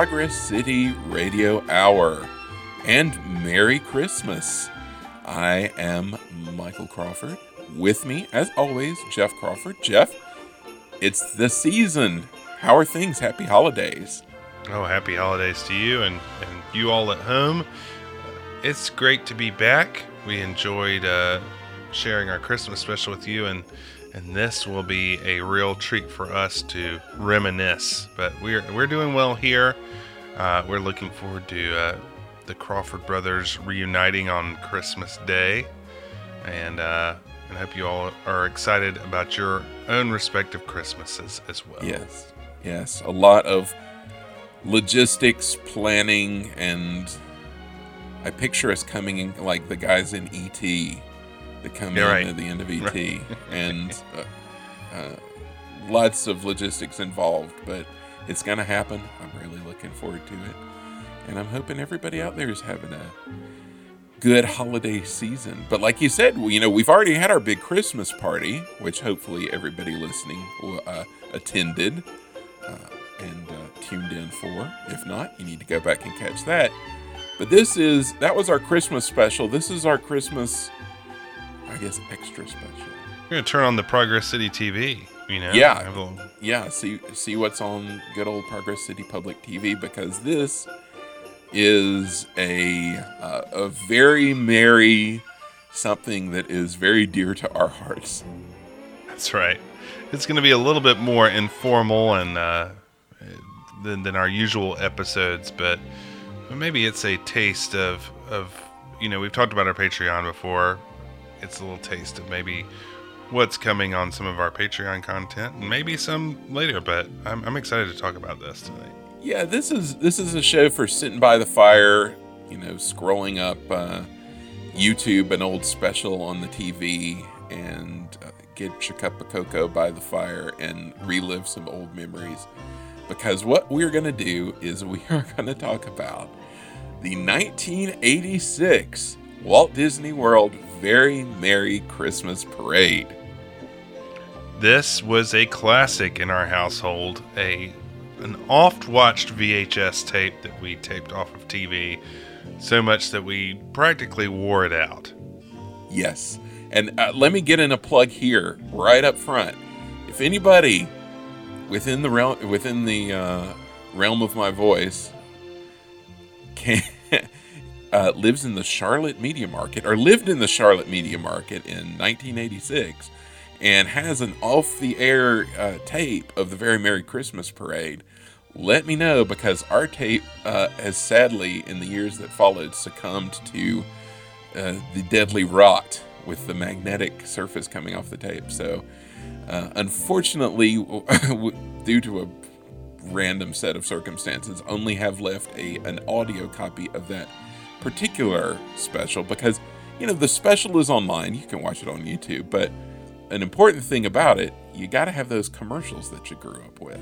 Progress City Radio Hour and Merry Christmas. I am Michael Crawford. With me, as always, Jeff Crawford. Jeff, it's the season. How are things? Happy holidays. Oh, happy holidays to you and, and you all at home. It's great to be back. We enjoyed uh, sharing our Christmas special with you, and and this will be a real treat for us to reminisce. But we're we're doing well here. Uh, we're looking forward to uh, the Crawford brothers reuniting on Christmas Day, and uh, and hope you all are excited about your own respective Christmases as well. Yes, yes, a lot of logistics, planning, and I picture us coming in like the guys in ET that come Yeah, in right. at the end of ET, Right. and uh, uh, lots of logistics involved, but it's gonna happen. I'm really looking forward to it, and I'm hoping everybody out there is having a good holiday season. But like you said, you know, we've already had our big Christmas party, which hopefully everybody listening uh, attended uh, and uh, tuned in for. If not, you need to go back and catch that. But this is that was our Christmas special. This is our Christmas, I guess, extra special. We're gonna turn on the Progress City TV. You know, Yeah. Little- Yeah, see see what's on good old Progress City Public TV because this is a uh, a very merry something that is very dear to our hearts. That's right. It's going to be a little bit more informal and uh, than, than our usual episodes, but maybe it's a taste of of you know we've talked about our Patreon before. It's a little taste of maybe what's coming on some of our Patreon content, and maybe some later. But I'm, I'm excited to talk about this tonight. Yeah, this is this is a show for sitting by the fire, you know, scrolling up uh, YouTube, an old special on the TV, and uh, get your cup of cocoa by the fire and relive some old memories. Because what we're gonna do is we are gonna talk about the 1986 Walt Disney World Very Merry Christmas Parade. This was a classic in our household, a an oft watched VHS tape that we taped off of TV, so much that we practically wore it out. Yes. And uh, let me get in a plug here, right up front. If anybody within the realm within the uh, realm of my voice can uh, lives in the Charlotte Media Market or lived in the Charlotte Media Market in 1986 and has an off-the-air uh, tape of the Very Merry Christmas Parade, let me know because our tape uh, has sadly, in the years that followed, succumbed to uh, the deadly rot with the magnetic surface coming off the tape. So, uh, unfortunately, due to a random set of circumstances, only have left a an audio copy of that particular special because you know the special is online. You can watch it on YouTube, but an important thing about it, you got to have those commercials that you grew up with.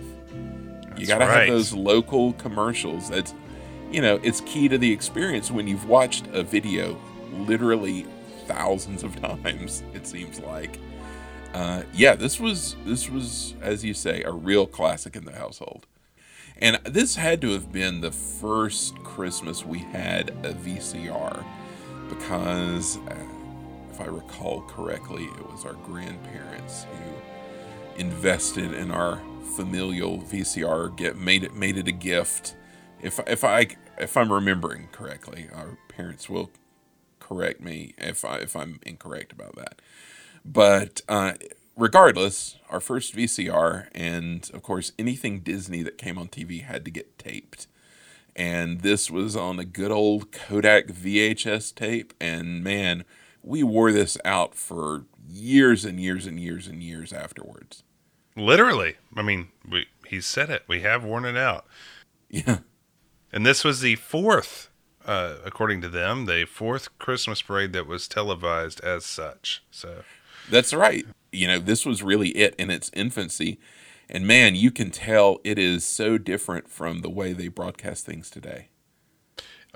you got to right. have those local commercials. That's you know, it's key to the experience when you've watched a video literally thousands of times. It seems like, uh, yeah, this was this was as you say a real classic in the household, and this had to have been the first Christmas we had a VCR because, uh, if I recall correctly, it was our grandparents who invested in our familial VCR. Get made it made it a gift. If if I if I'm remembering correctly, our parents will correct me if I if I'm incorrect about that. But uh, regardless, our first VCR, and of course anything Disney that came on TV had to get taped. And this was on a good old Kodak VHS tape, and man, we wore this out for years and years and years and years afterwards. Literally, I mean, we, he said it. We have worn it out, Yeah. and this was the fourth, uh, according to them, the fourth Christmas parade that was televised as such. So That's right. You know, this was really it in its infancy. And man, you can tell it is so different from the way they broadcast things today.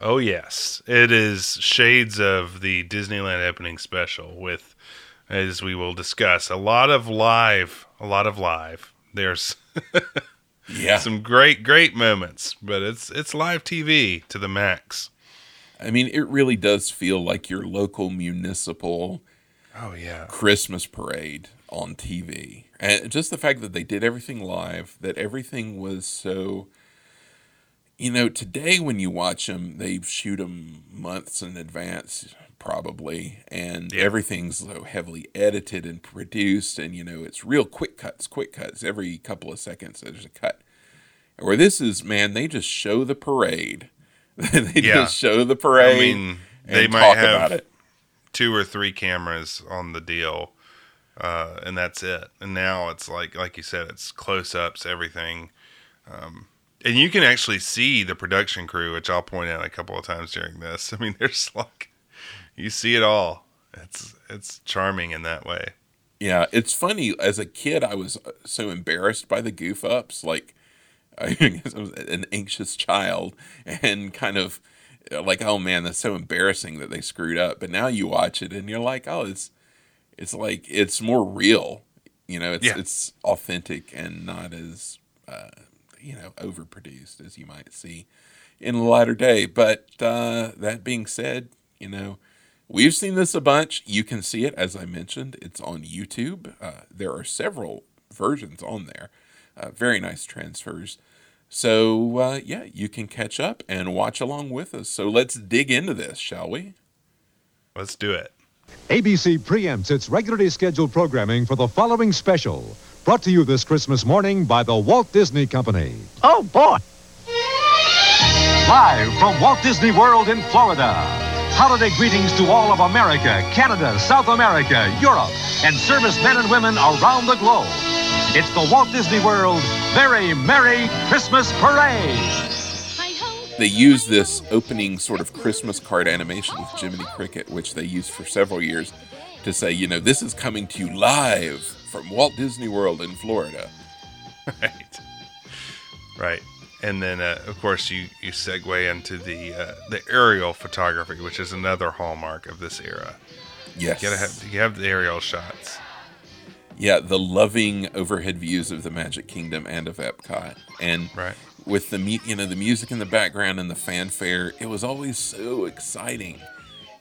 Oh yes, it is shades of the Disneyland opening special with, as we will discuss, a lot of live, a lot of live. There's Yeah. some great great moments, but it's it's live TV to the max. I mean, it really does feel like your local municipal Oh yeah. Christmas parade on TV. And just the fact that they did everything live, that everything was so. You know, today when you watch them, they shoot them months in advance, probably, and Yeah. everything's so heavily edited and produced, and you know, it's real quick cuts, quick cuts. Every couple of seconds, there's a cut. Where this is, man, they just show the parade. they Yeah. just show the parade I mean, they might talk have about it. two or three cameras on the deal, uh, and that's it. And now it's like, like you said, it's close ups, everything, um, and you can actually see the production crew, which I'll point out a couple of times during this. I mean, there's like, you see it all. It's it's charming in that way. Yeah, it's funny. As a kid, I was uh, so embarrassed by the goof ups. Like, I guess I was an anxious child and kind of uh, like, oh man, that's so embarrassing that they screwed up. But now you watch it and you're like, oh, it's it's like it's more real. You know, it's Yeah. it's authentic and not as uh, you know overproduced as you might see in the latter day. But uh, that being said, you know. We've seen this a bunch. You can see it, as I mentioned. It's on YouTube. Uh, there are several versions on there. Uh, very nice transfers. So, uh, yeah, you can catch up and watch along with us. So, let's dig into this, shall we? Let's do it. ABC preempts its regularly scheduled programming for the following special. Brought to you this Christmas morning by the Walt Disney Company. Oh, boy. Live from Walt Disney World in Florida. Holiday greetings to all of America, Canada, South America, Europe, and servicemen and women around the globe. It's the Walt Disney World Very Merry Christmas Parade. They use this opening sort of Christmas card animation with Jiminy Cricket, which they used for several years, to say, you know, this is coming to you live from Walt Disney World in Florida. right right and then uh, of course you you segue into the uh, the aerial photography which is another hallmark of this era Yes. you gotta have you have the aerial shots Yeah, the loving overhead views of the Magic Kingdom and of Epcot, and Right. with the you know the music in the background and the fanfare, it was always so exciting.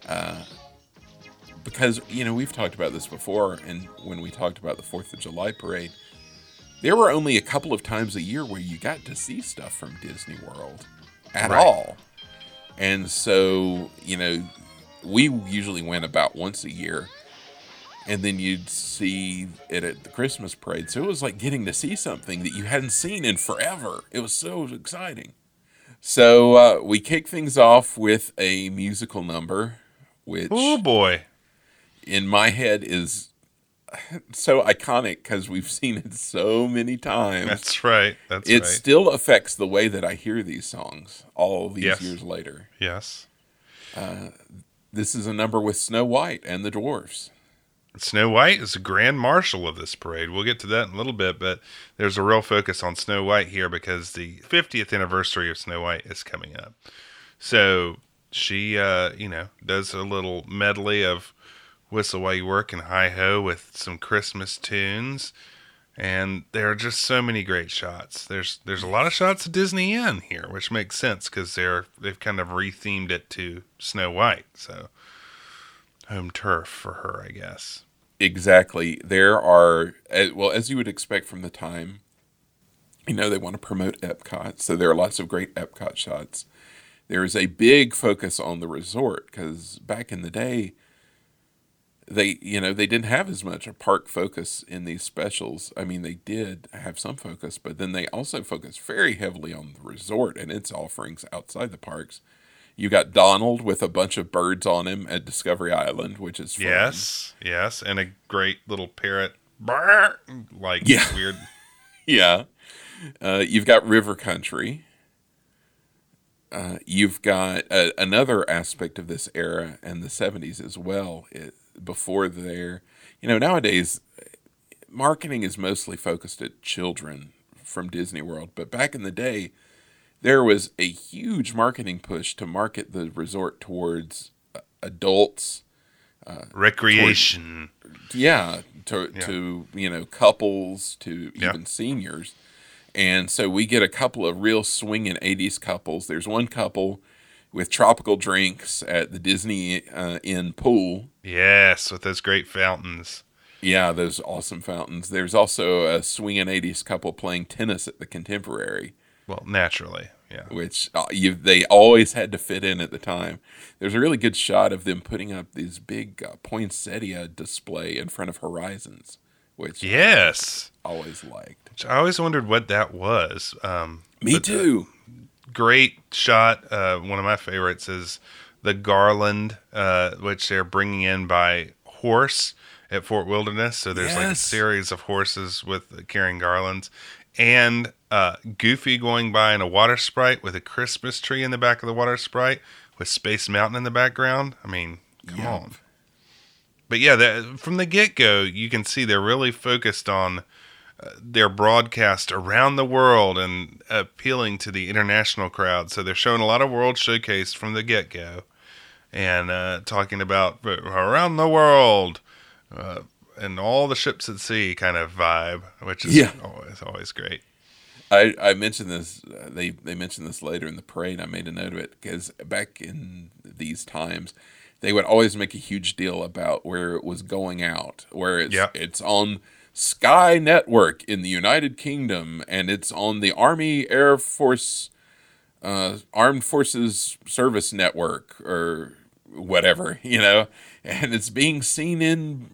Uh, because you know we've talked about this before, and when we talked about the Fourth of July parade, there were only a couple of times a year where you got to see stuff from Disney World at Right. all, and so you know we usually went about once a year and then you'd see it at the Christmas parade. So it was like getting to see something that you hadn't seen in forever. It was so exciting. So uh, we kick things off with a musical number, which oh boy in my head is so iconic because we've seen it so many times. that's right that's it right still affects the way that I hear these songs all these Yes. years later. yes This is a number with Snow White and the dwarfs. Snow White is the grand marshal of this parade. We'll get to that in a little bit, but there's a real focus on Snow White here because the 50th anniversary of Snow White is coming up. So she, uh, you know, does a little medley of Whistle While You Work and Hi Ho with some Christmas tunes. And there are just so many great shots. There's there's a lot of shots of Disney in here, which makes sense because they're they've kind of rethemed it to Snow White. So home turf for her, I guess. Exactly. There are, well, as you would expect from the time, you know, they want to promote Epcot. So there are lots of great Epcot shots. There is a big focus on the resort because back in the day, they, you know, they didn't have as much a park focus in these specials. I mean, they did have some focus, but then they also focused very heavily on the resort and its offerings outside the parks. You got Donald with a bunch of birds on him at Discovery Island, which is fun. Yes, yes, and a great little parrot, like Yeah. weird. Yeah. Uh, you've got River Country. Uh, you've got uh, another aspect of this era and the 70s as well. It, before there, you know, nowadays marketing is mostly focused at children from Disney World, but back in the day, there was a huge marketing push to market the resort towards uh, adults Recreation. yeah to Yeah. to you know couples to Yeah. even seniors And so we get a couple of real swinging 80s couples. There's one couple with tropical drinks at the Disney uh, Inn pool. Yes, with those great fountains. Yeah, those awesome fountains. There's also a swinging 80s couple playing tennis at the Contemporary, Well, naturally, yeah. which uh, you, they always had to fit in at the time. There's a really good shot of them putting up this big uh, poinsettia display in front of Horizons, which Yes. I always liked. Which I always wondered what that was. Um, Me too. Great shot. Uh, one of my favorites is the garland, uh, which they're bringing in by horse at Fort Wilderness. So there's like a series of horses with carrying garlands, and uh, Goofy going by in a water sprite with a Christmas tree in the back of the water sprite with Space Mountain in the background. I mean, come on. But yeah, that, from the get go, you can see they're really focused on their broadcast around the world and appealing to the international crowd. So they're showing a lot of World Showcase from the get go and uh, talking about around the world uh, and all the ships at sea kind of vibe, which is Yeah. always, always great. I, I mentioned this. Uh, they they mentioned this later in the parade. I made a note of it because back in these times, they would always make a huge deal about where it was going out, where it's Yeah. it's on Sky Network in the United Kingdom, and it's on the Army Air Force, uh, Armed Forces Service Network, or whatever, you know, and it's being seen in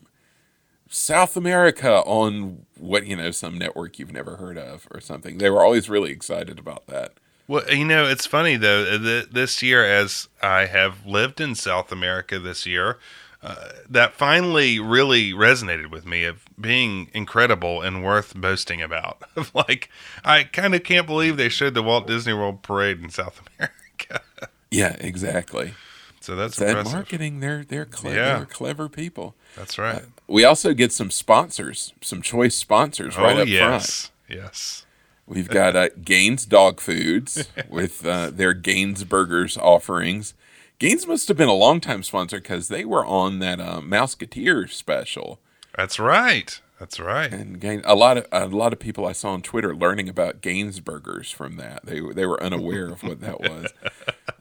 South America on what you know some network you've never heard of or something. They were always really excited about that. Well, you know, it's funny though. uh, th- This year, as I have lived in South America this year, uh, that finally really resonated with me of being incredible and worth boasting about. Of like, I kind of can't believe they showed the Walt Disney World parade in South America. Yeah, exactly. So that's That marketing, they're they're clever, Yeah. they're clever people. That's right. We also get some sponsors, some choice sponsors right oh up front. yes, yes. We've got uh, Gaines Dog Foods with uh, their Gaines Burgers offerings. Gaines must have been a longtime sponsor because they were on that uh, Mouseketeer special. That's right. That's right. And Gaines, a lot of a lot of people I saw on Twitter learning about Gaines Burgers from that. They they were unaware of what that was.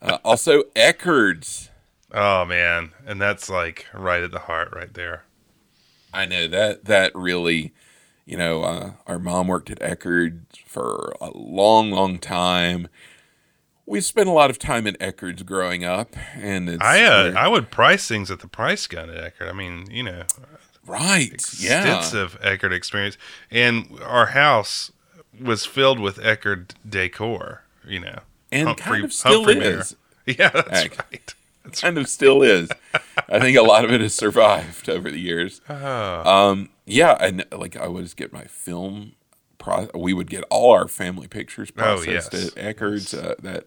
Uh, also, Eckerd's. Oh man, and that's like right at the heart, right there. I know that that really, you know, uh, our mom worked at Eckerd for a long, long time. We spent a lot of time in Eckerd's growing up, and it's I uh, I would price things at the price gun at Eckerd. I mean, you know, right, yeah, extensive Eckerd experience, and our house was filled with Eckerd decor. You know, and kind of still Humphrey is, Yeah, that's Heck. right. That's kind of still is. I think a lot of it has survived over the years. Oh. Um, yeah, and like I would get my film. Pro- we would get all our family pictures Oh, processed yes. at Eckerd's. Uh, that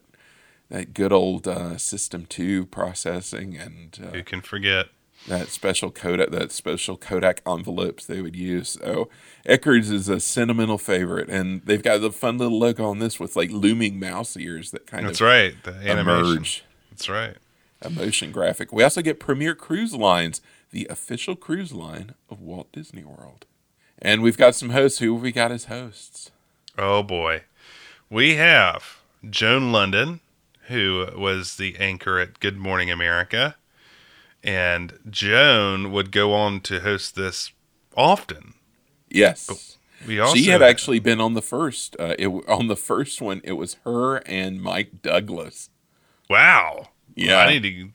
that good old uh, System Two processing and uh, Who can forget? that special Kodak that special Kodak envelopes they would use. So Eckerd's is a sentimental favorite, and they've got the fun little logo on this with like looming mouse ears that kind of. That's of right. The animation. emerge. That's right. A motion graphic. We also get Premier Cruise Lines, the official cruise line of Walt Disney World. And we've got some hosts. Who have we got as hosts? Oh boy, we have Joan Lunden, who was the anchor at Good Morning America, and Joan would go on to host this often. Yes. We also she had actually been on the first. Uh, it, on the first one, it was her and Mike Douglas. wow. Yeah. I need to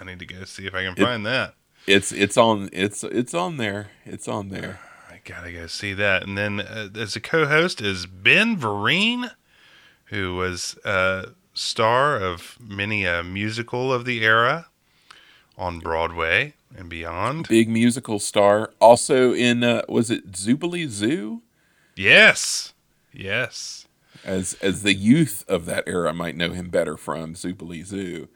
I need to go see if I can find that. It's it's on it's it's on there. It's on there. I gotta go see that. And then uh, as a co-host is Ben Vereen, who was a star of many a musical of the era on Broadway and beyond. Big musical star. Also in uh, was it Zoobilee Zoo? Yes, yes. As as the youth of that era might know him better from Zoobilee Zoo.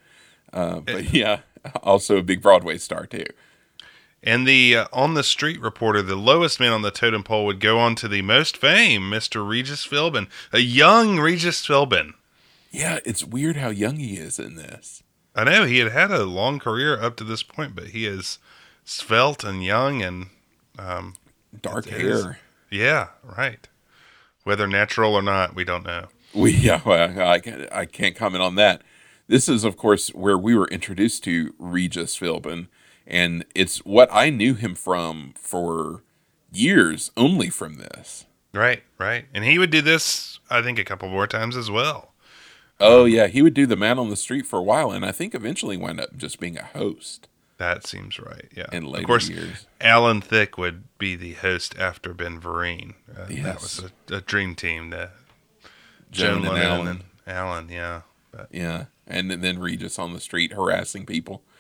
Uh, but yeah, also a big Broadway star too. And the uh, on the street reporter, the lowest man on the totem pole, would go on to the most fame, Mr. Regis Philbin, a young Regis Philbin. Yeah, it's weird how young he is in this. I know he had had a long career up to this point, but he is svelte and young, and um, Dark hair. yeah, right. Whether natural or not, we don't know. We yeah, well, I can't, I can't comment on that. This is, of course, where we were introduced to Regis Philbin, and it's what I knew him from for years, only from this. Right, right. And he would do this, I think, a couple more times as well. Oh yeah, he would do the man on the street for a while, and I think eventually wound up just being a host. That seems right. Yeah. In later of course, years. Alan Thicke would be the host after Ben Vereen. Uh, That was a, a dream team. The Joan Joan and Lennon Alan. and Alan. Yeah. But Yeah, and then Regis on the street harassing people.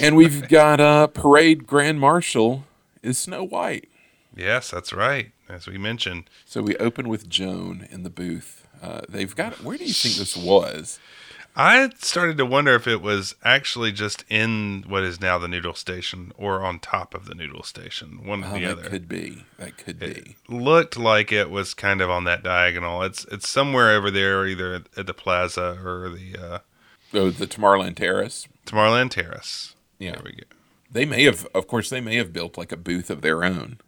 And we've got uh, parade grand marshal is Snow White. yes, that's right. As we mentioned, So we open with Joan in the booth. Uh, they've got. Where do you think this was? I started to wonder if it was actually just in what is now the noodle station or on top of the noodle station. One or Oh, the that other. could be. That could be. looked like it was kind of on that diagonal. It's it's somewhere over there, either at the plaza or the uh, Oh, the Tomorrowland Terrace. Tomorrowland Terrace. Yeah, There we go. they may have. Of course, they may have built like a booth of their own.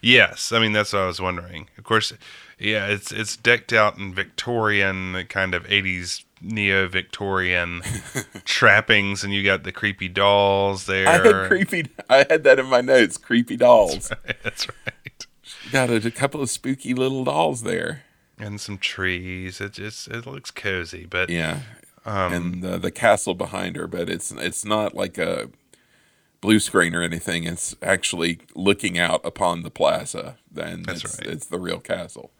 Yes, I mean that's what I was wondering. Of course, yeah, it's it's decked out in Victorian kind of '80s neo-Victorian trappings, and you got the creepy dolls there. I had creepy. I had that in my notes. Creepy dolls. That's right. got a, a couple of spooky little dolls there. And some trees. It just it looks cozy, but Yeah, um, and uh, the castle behind her, but it's it's not like a blue screen or anything. It's actually looking out upon the plaza. Then That's it's, right. it's the real castle.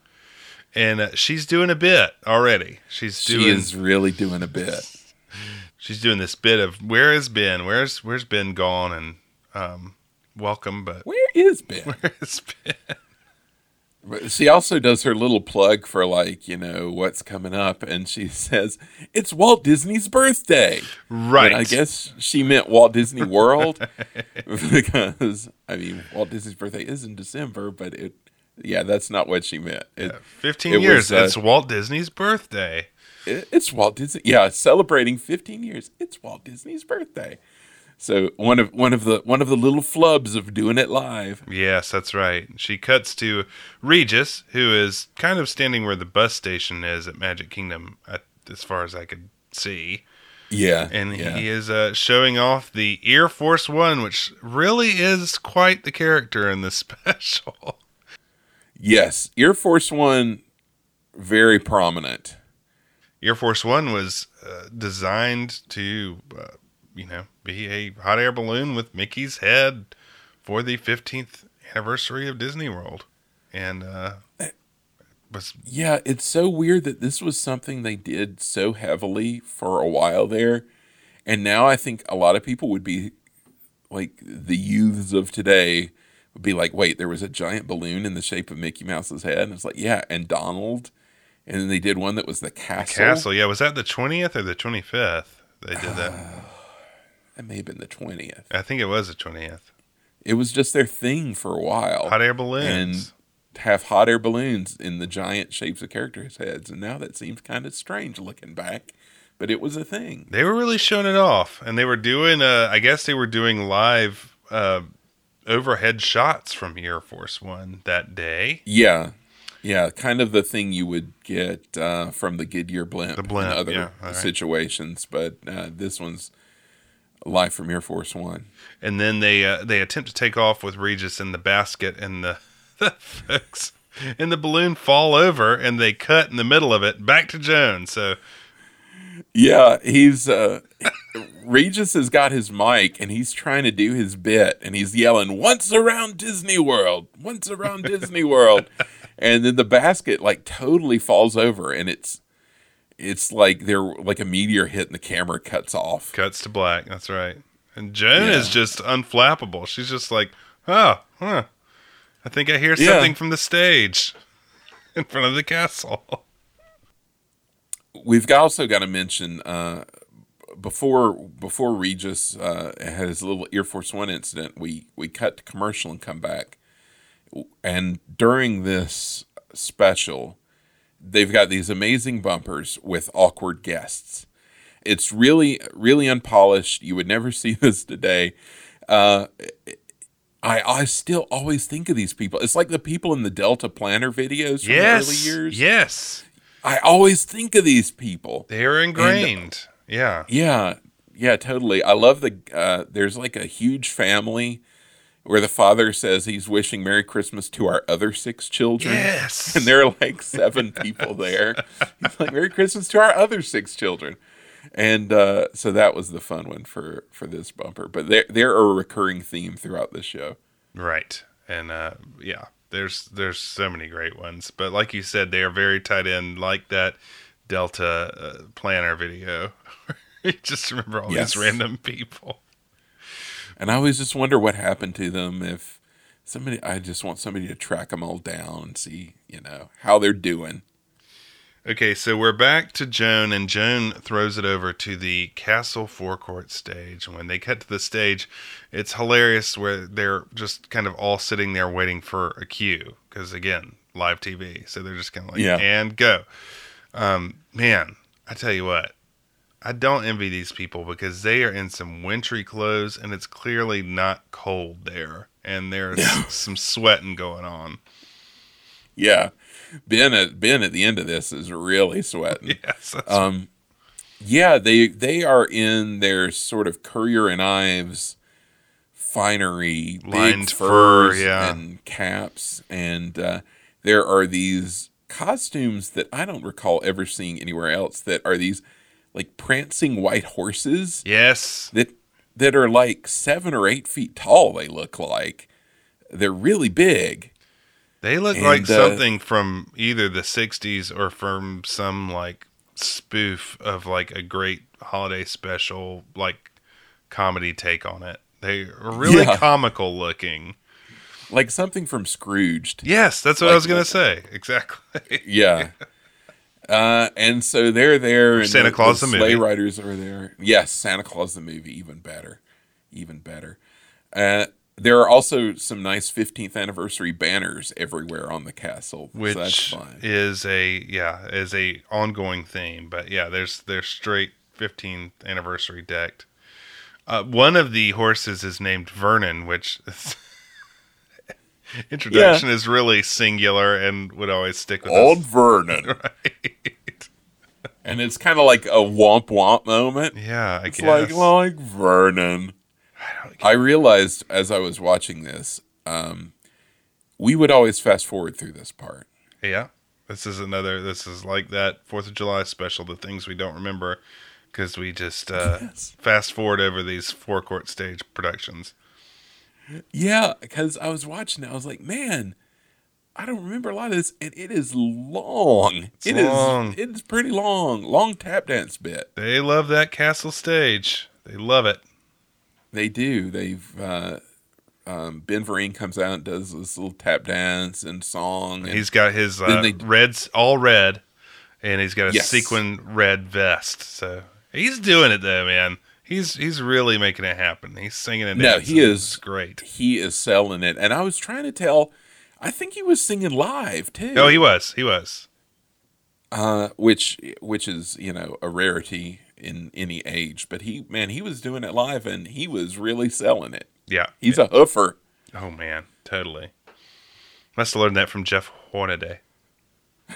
And uh, she's doing a bit already. She's She is really doing a bit. she's doing this bit of where is Ben? Where's where's Ben gone? And um, welcome, but Where is Ben? where's Ben? But she also does her little plug for like you know what's coming up, and she says it's Walt Disney's birthday. Right. And I guess she meant Walt Disney World because I mean Walt Disney's birthday is in December, but it yeah that's not what she meant. It, Fifteen it years. was, uh, it's Walt Disney's birthday. it- it's Walt Disney. Yeah, celebrating 15 years. It's Walt Disney's birthday. So one of one of the one of the little flubs of doing it live. Yes, that's right. She cuts to Regis, who is kind of standing where the bus station is at Magic Kingdom, as far as I could see. Yeah, and yeah. he is uh, showing off the Ear Force One, which really is quite the character in this special. Yes, Ear Force One, very prominent. Ear Force One was uh, designed to, uh, you know, be a hot air balloon with Mickey's head for the 15th anniversary of Disney World, and uh, was Yeah, it's so weird that this was something they did so heavily for a while there. And now I think a lot of people would be like the youths of today would be like, wait, there was a giant balloon in the shape of Mickey Mouse's head. And it's like, yeah, and Donald. And then they did one that was the castle. Castle. Yeah, was that the 20th or the 25th? They did that. That may have been the 20th. I think it was the 20th. It was just their thing for a while. Hot air balloons. and have hot air balloons in the giant shapes of characters' heads. And now that seems kind of strange looking back, but it was a thing. They were really showing it off, and they were doing. Uh, I guess they were doing live uh, overhead shots from Ear Force One that day. Yeah. Yeah, kind of the thing you would get uh, from the Goodyear blimp, The blimp, in other yeah, right. situations, but uh, this one's live from Ear Force One. And then they uh, they attempt to take off with Regis in the basket, and the, the folks in the balloon fall over, and they cut in the middle of it back to Joan. So Yeah, he's uh, Regis has got his mic and he's trying to do his bit, and he's yelling "Once around Disney World, once around Disney World," and then the basket like totally falls over, and it's it's like they're like a meteor hit, and the camera cuts off. cuts to black. That's right. And Joan Yeah. is just unflappable. She's just like, oh, huh. I think I hear Yeah. something from the stage in front of the castle. We've also got to mention uh, before before Regis uh, had his little Ear Force One incident, we we cut to commercial and come back, and during this special, they've got these amazing bumpers with awkward guests. It's really really unpolished. You would never see this today. Uh, I I still always think of these people. It's like the people in the Delta Planner videos from yes. the early years. Yes. I always think of these people. They are ingrained. yeah. Yeah, yeah, totally. I love the. Uh, there's like a huge family where the father says he's wishing Merry Christmas to our other six children. Yes. And there are like seven people there. He's like, Merry Christmas to our other six children. And uh, so that was the fun one for for this bumper. But they're they're a recurring theme throughout the show. Right. And uh, yeah, there's there's so many great ones. But like you said, they are very tied in, like that Delta uh, planner video. you just remember all Yes. these random people. And I always just wonder what happened to them if somebody I just want somebody to track them all down and see, you know, how they're doing. Okay, so we're back to Joan, and Joan throws it over to the castle forecourt stage. And when they cut to the stage, it's hilarious where they're just kind of all sitting there waiting for a cue. Because again, live TV. So they're just kind of like, Yeah. and go. Um, man, I tell you what, I don't envy these people because they are in some wintry clothes and it's clearly not cold there. And there's some sweating going on. Yeah. Ben at Ben at the end of this is really sweating. Yes. Um, yeah, they they are in their sort of Currier and Ives finery, Lined fur, yeah. and caps, and uh, there are these costumes that I don't recall ever seeing anywhere else. That are these like prancing white horses yes. that that are like seven or eight feet tall. They look like they're really big. They look And, like uh, something from either the 60s or from some like spoof of like a great holiday special like comedy take on it. They are really Yeah. comical looking. Like something from Scrooged. Yes, that's what I was going to say. Exactly. Yeah. Uh, and so they're there. And Santa Claus the sleigh movie. riders are there. Yes, Santa Claus the movie, even better, even better. Uh, there are also some nice 15th anniversary banners everywhere on the castle, Which so is a yeah, is a ongoing theme, but yeah, there's there's straight 15th anniversary decked. Uh, one of the horses is named Vernon, which introduction is really singular and would always stick with Old us. Vernon, Right. and it's kind of like a womp womp moment. Yeah, I It's guess. like like Vernon. I realized as I was watching this, um, we would always fast forward through this part. yeah, this is another. This is like that Fourth of July special. The things we don't remember because we just uh, Yes. fast forward over these four court stage productions. Yeah, because I was watching it, I was like, man, I don't remember a lot of this, and it is long. It's It is- long. Is pretty long. Long tap dance bit. They love that castle stage. They love it. They do. They've uh, um, Ben Vereen comes out and does this little tap dance and song. And He's got his uh, they- reds all red, and he's got a Yes. sequin red vest. So he's doing it though, man. He's he's really making it happen. He's singing it. No, he is- great. he is selling it. And I was trying to tell. I think he was singing live too. Oh, he was. He was. uh, which which is you know a rarity in any age. But he man, he was doing it live, and he was really selling it. Yeah. He's a hoofer. Oh man, totally. Must have learned that from Jeff Hornaday.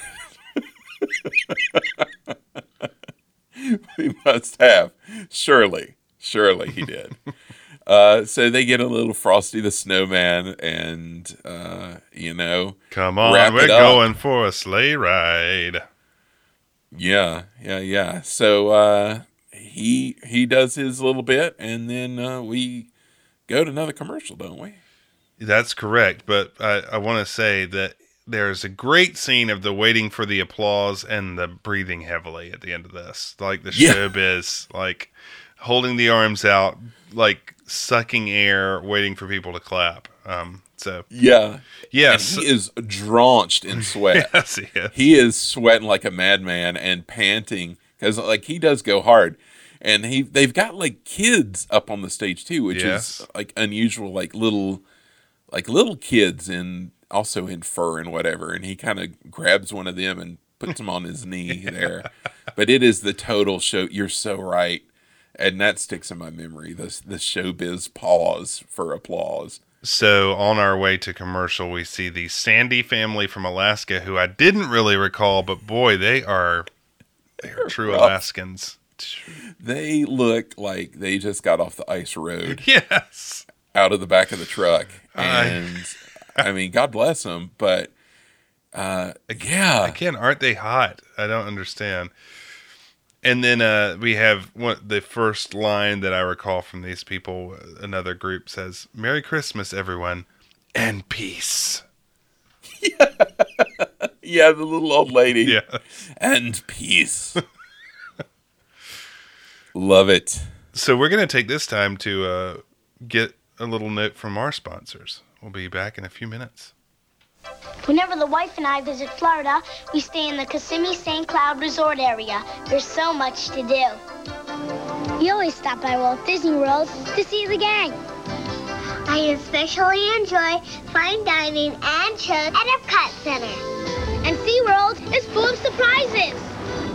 he must have. Surely, surely he did. uh, so they get a little Frosty the Snowman, and uh, you know, Come on, we're going for a sleigh ride. Yeah, yeah, yeah. So uh, he he does his little bit, and then uh, we go to another commercial, don't we? That's correct, but I, I want to say that there's a great scene of the waiting for the applause and the breathing heavily at the end of this, like the Yeah. showbiz, like holding the arms out, like sucking air, waiting for people to clap. Um, so Yeah. yes, And he is drenched in sweat. yes, yes. he is sweating like a madman and panting because like he does go hard and he they've got like kids up on the stage too which Yes. is like unusual like little like little kids in also in fur and whatever and he kind of grabs one of them and puts him on his knee there but it is the total show you're so right and that sticks in my memory the, the showbiz pause for applause So on our way to commercial, we see the Sandy family from Alaska, who I didn't really recall, but boy, they are they are true rough. Alaskans. They look like they just got off the ice road Yes. out of the back of the truck, I- and I mean, God bless them, but uh, yeah, Again, aren't they hot? I don't understand. And then uh, we have one, the first line that I recall from these people. Another group says, "Merry Christmas, everyone, and peace." yeah, the little old lady, Yeah. and peace. Love it. So we're going to take this time to uh, get a little note from our sponsors. We'll be back in a few minutes. Whenever the wife and I visit Florida, we stay in the Kissimmee St. Cloud Resort area. There's so much to do. We always stop by Walt Disney World to see the gang. I especially enjoy fine dining and shows at Epcot Center. And SeaWorld is full of surprises.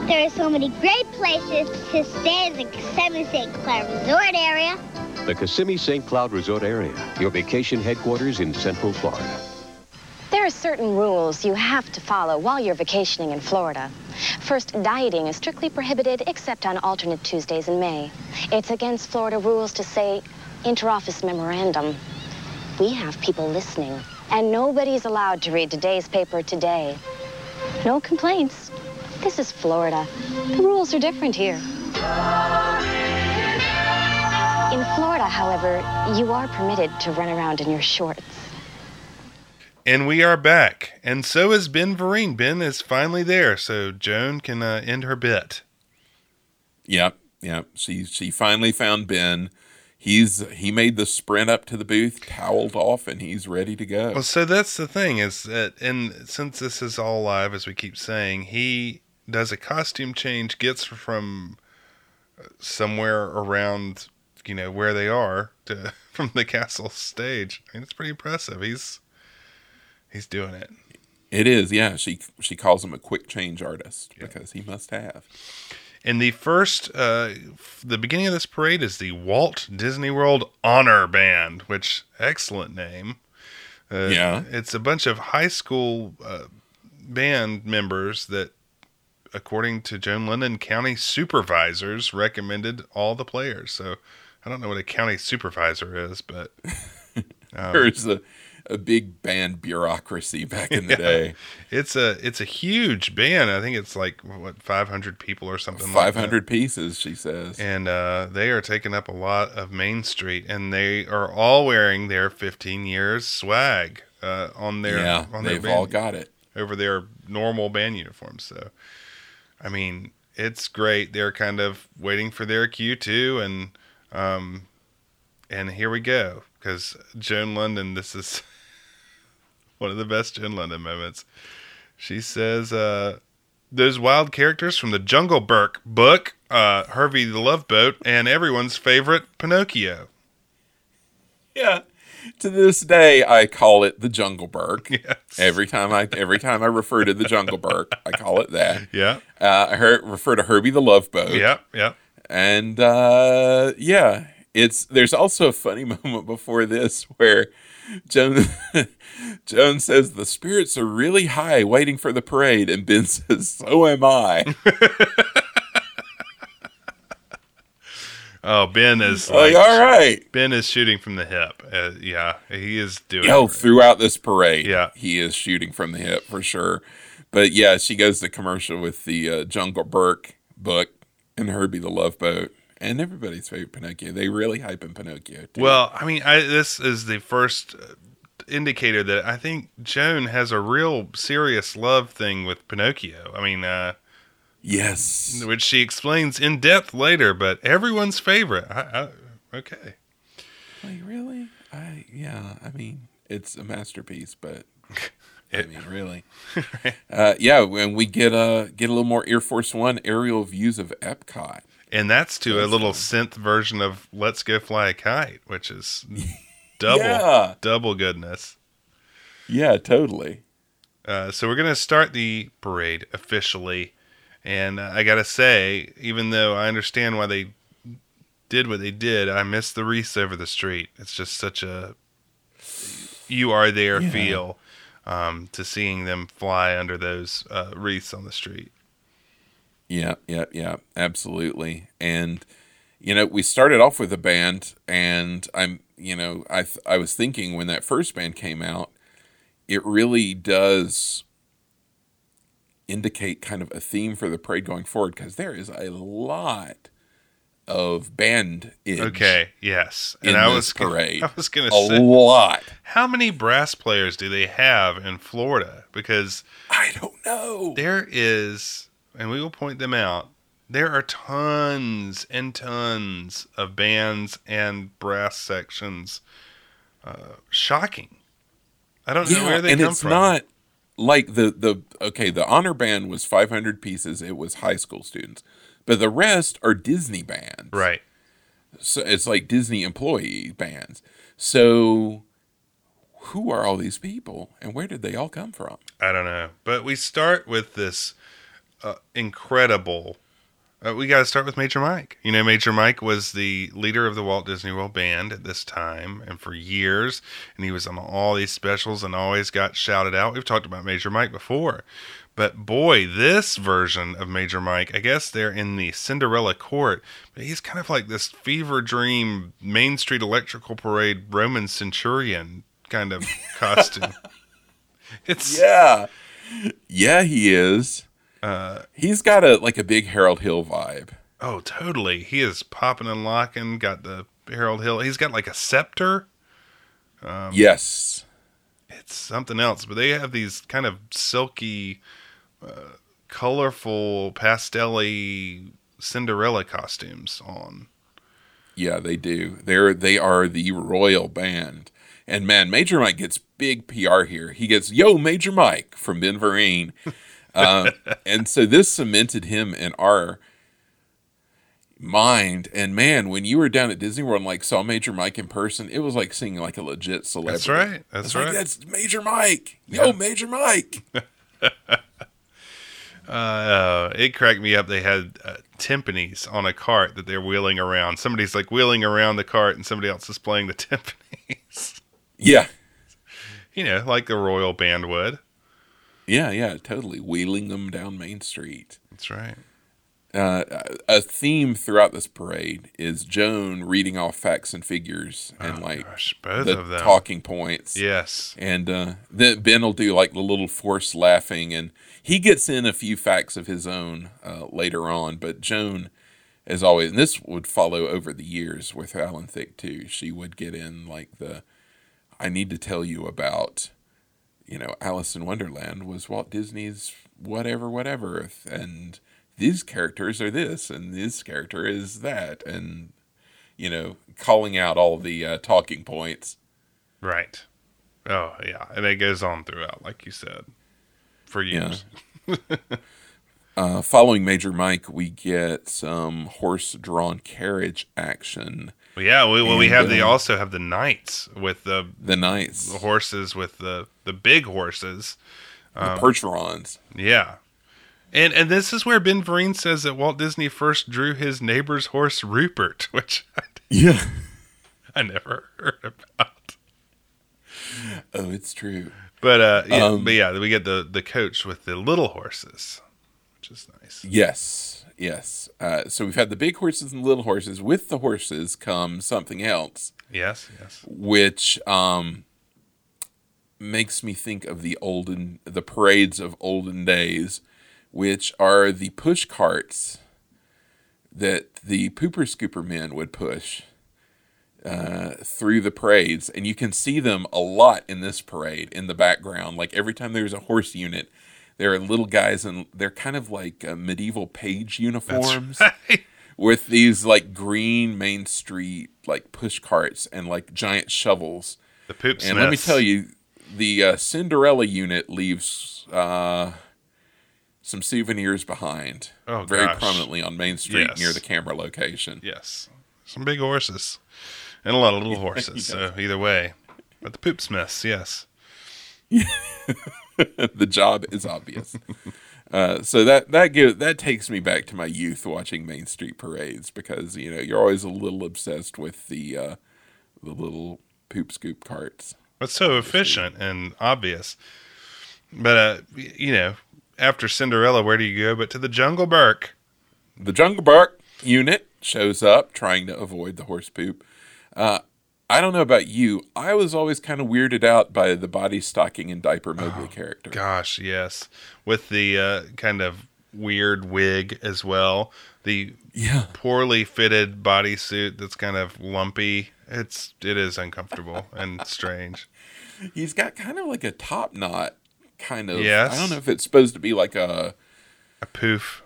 There are so many great places to stay in the Kissimmee St. Cloud Resort area. The Kissimmee St. Cloud Resort area, your vacation headquarters in Central Florida. There are certain rules you have to follow while you're vacationing in Florida. First, dieting is strictly prohibited except on alternate Tuesdays in May. It's against Florida rules to say interoffice memorandum. We have people listening, and nobody's allowed to read today's paper today. No complaints. This is Florida. The rules are different here. In Florida, however, you are permitted to run around in your shorts. And we are back. And so is Ben Vereen. Ben is finally there, so Joan can uh, end her bit. Yep, yep. She she finally found Ben. He's he made the sprint up to the booth, toweled off, and he's ready to go. Well, so that's the thing is that, and since this is all live, as we keep saying, he does a costume change, gets from uh, somewhere around, you know, where they are to from the castle stage. I mean, it's pretty impressive. He's he's doing it. It is, yeah. She she calls him a quick change artist because he must have. And the first, uh, f- the beginning of this parade is the Walt Disney World Honor Band, which excellent name. Uh, Yeah. it's a bunch of high school uh, band members that, according to Joan Lunden, county supervisors recommended all the players. So I don't know what a county supervisor is, but There's a, a big band bureaucracy back in the Yeah. day. it's a it's a huge band. I think it's like what 500 people or something. like Five pieces, she says. and uh, they are taking up a lot of Main Street, and they are all wearing their 15 years swag uh, on their yeah, on their they've all got it. over their normal band uniforms. So, I mean, it's great. They're kind of waiting for their cue too, and um, and here we go because Joan Lunden. This is one of the best Joan Lunden moments. She says, uh, "Those wild characters from the Jungle Book book, uh, Herbie the Love Boat, and everyone's favorite Pinocchio." Yeah. To this day, I call it the Jungle Berk. Yes. Every time I every time I refer to the Jungle Berk, I call it that. Yeah. Uh, I refer to Herbie the Love Boat. Yep. Yep. And uh, yeah, it's there's also a funny moment before this where Joan Joan says the spirits are really high waiting for the parade, and Ben says, "So am I." Oh, Ben is like, like all right. Ben is shooting from the hip. Uh, yeah, he is doing. Oh, throughout this parade, Yeah. he is shooting from the hip for sure. But yeah, she goes to commercial with the uh, Jungle Berk book and Herbie the Love Boat and everybody's favorite Pinocchio. They really hype in Pinocchio. Too. Well, I mean, I, this is the first uh, indicator that I think Joan has a real serious love thing with Pinocchio. I mean, uh, yes, which she explains in depth later. But everyone's favorite. I, I, okay. like really, I yeah. I mean, it's a masterpiece, but I mean, really, uh, yeah. When we get a get a little more Ear Force One aerial views of Epcot. And that's to a little fun. synth version of "Let's Go Fly a Kite," which is double Yeah. double goodness. Yeah, totally. Uh, so we're gonna start the parade officially, and uh, I gotta say, even though I understand why they did what they did, I miss the wreaths over the street. It's just such a you are there Yeah. feel um, to seeing them fly under those uh, wreaths on the street. Yeah, yeah, yeah, absolutely. And you know, we started off with a band, and I'm, you know, I th- I was thinking when that first band came out, it really does indicate kind of a theme for the parade going forward because there is a lot of band in Okay, yes. in And I was gonna-. I was going a to say, a lot. how many brass players do they have in Florida? Because I don't know. there is, and we will point them out. There are tons and tons of bands and brass sections. Uh, shocking. I don't know where they and come it's from. not like the the okay. The honor band was 500 pieces. It was high school students, but the rest are Disney bands. right. So it's like Disney employee bands. So who are all these people, and where did they all come from? I don't know. But we start with this uh, incredible. Uh, we got to start with Major Mike. You know, Major Mike was the leader of the Walt Disney World Band at this time and for years. And he was on all these specials and always got shouted out. We've talked about Major Mike before. But boy, this version of Major Mike, I guess they're in the Cinderella court, but he's kind of like this fever dream Main Street Electrical Parade Roman centurion kind of costume. It's Yeah, yeah, he is. Uh, He's got a like a big Harold Hill vibe. Oh, totally. He is popping and locking. Got the Harold Hill. He's got like a scepter. Um, yes, It's something else, but they have these kind of silky, uh, colorful, pastelly Cinderella costumes on. yeah, they do. They're they are the royal band, and man, Major Mike gets big PR here. He gets Yo Major Mike from Ben Vereen, uh, and so this cemented him in our mind. And man, when you were down at Disney World and like saw Major Mike in person, it was like seeing like a legit celebrity. That's right. That's right. like, that's Major Mike. Yo, Yeah. Major Mike. Uh, it cracked me up. They had uh, timpanis on a cart that they're wheeling around. Somebody's like wheeling around the cart, and somebody else is playing the timpanis. yeah. you know, like the royal band would. Yeah, yeah, totally. Wheeling them down Main Street. That's right. Uh, a theme throughout this parade is Joan reading off facts and figures and Oh, like gosh, both the of them. talking points. Yes. And uh, then Ben will do like the little forced laughing, and he gets in a few facts of his own uh, later on. But Joan, as always, and this would follow over the years with Alan Thicke too. She would get in like the, I need to tell you about, you know, Alice in Wonderland was Walt Disney's whatever, whatever, and these characters are this, and this character is that, and you know, calling out all the uh, talking points. Right. Oh yeah, and it goes on throughout, like you said, for years. Uh, following Major Mike, we get some horse-drawn carriage action. Well, yeah. We, well, we have they uh, also have the knights with the, The knights, the horses with the the big horses. the Percherons. Yeah. And and this is where Ben Vereen says that Walt Disney first drew his neighbor's horse Rupert, which I, Yeah. I never heard about. Oh, it's true. But uh, yeah, Um, but yeah, we get the the coach with the little horses, which is nice. Yes, yes. Uh, so we've had the big horses and the little horses. With the horses comes something else, Yes, yes. which um, makes me think of the olden, the parades of olden days, which are the push carts that the pooper scooper men would push uh, through the parades, and you can see them a lot in this parade in the background. Like every time there's a horse unit, there are little guys, and they're kind of like uh, medieval page uniforms Right. with these like green Main Street like push carts and like giant shovels. The poop And let me tell you, the uh, Cinderella unit leaves uh, some souvenirs behind, Oh, very gosh. prominently on Main Street Yes. near the camera location. Yes, some big horses and a lot of little horses. So either way, but the poop smiths, yes. the job is obvious. Uh, so that that gives that takes me back to my youth watching Main Street parades because you know you're always a little obsessed with the uh, the little poop scoop carts. It's so efficient and obvious. But uh, you know, after Cinderella, where do you go but to the Jungle Berk? The Jungle Bark unit shows up trying to avoid the horse poop. Uh, I don't know about you. I was always kind of weirded out by the body stocking and diaper Mowgli character. Gosh, yes, with the uh, kind of weird wig as well. The Yeah. poorly fitted bodysuit that's kind of lumpy. It's it is uncomfortable and strange. He's got kind of like a top knot kind of. Yes. I don't know if it's supposed to be like a. A poof.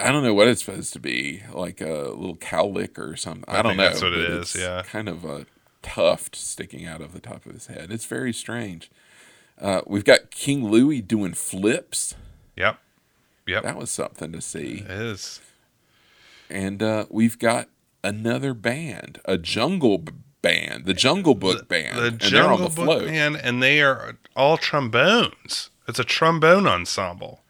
I don't know what it's supposed to be, like a little cowlick or something. I, I don't know. that's what it is, yeah. kind of a tuft sticking out of the top of his head. It's very strange. Uh, we've got King Louis doing flips. Yep. Yep. That was something to see. it is. And uh, we've got another band, a jungle band, the Jungle Book band, The and they're on Jungle the Book float. band, and they are all trombones. It's a trombone ensemble.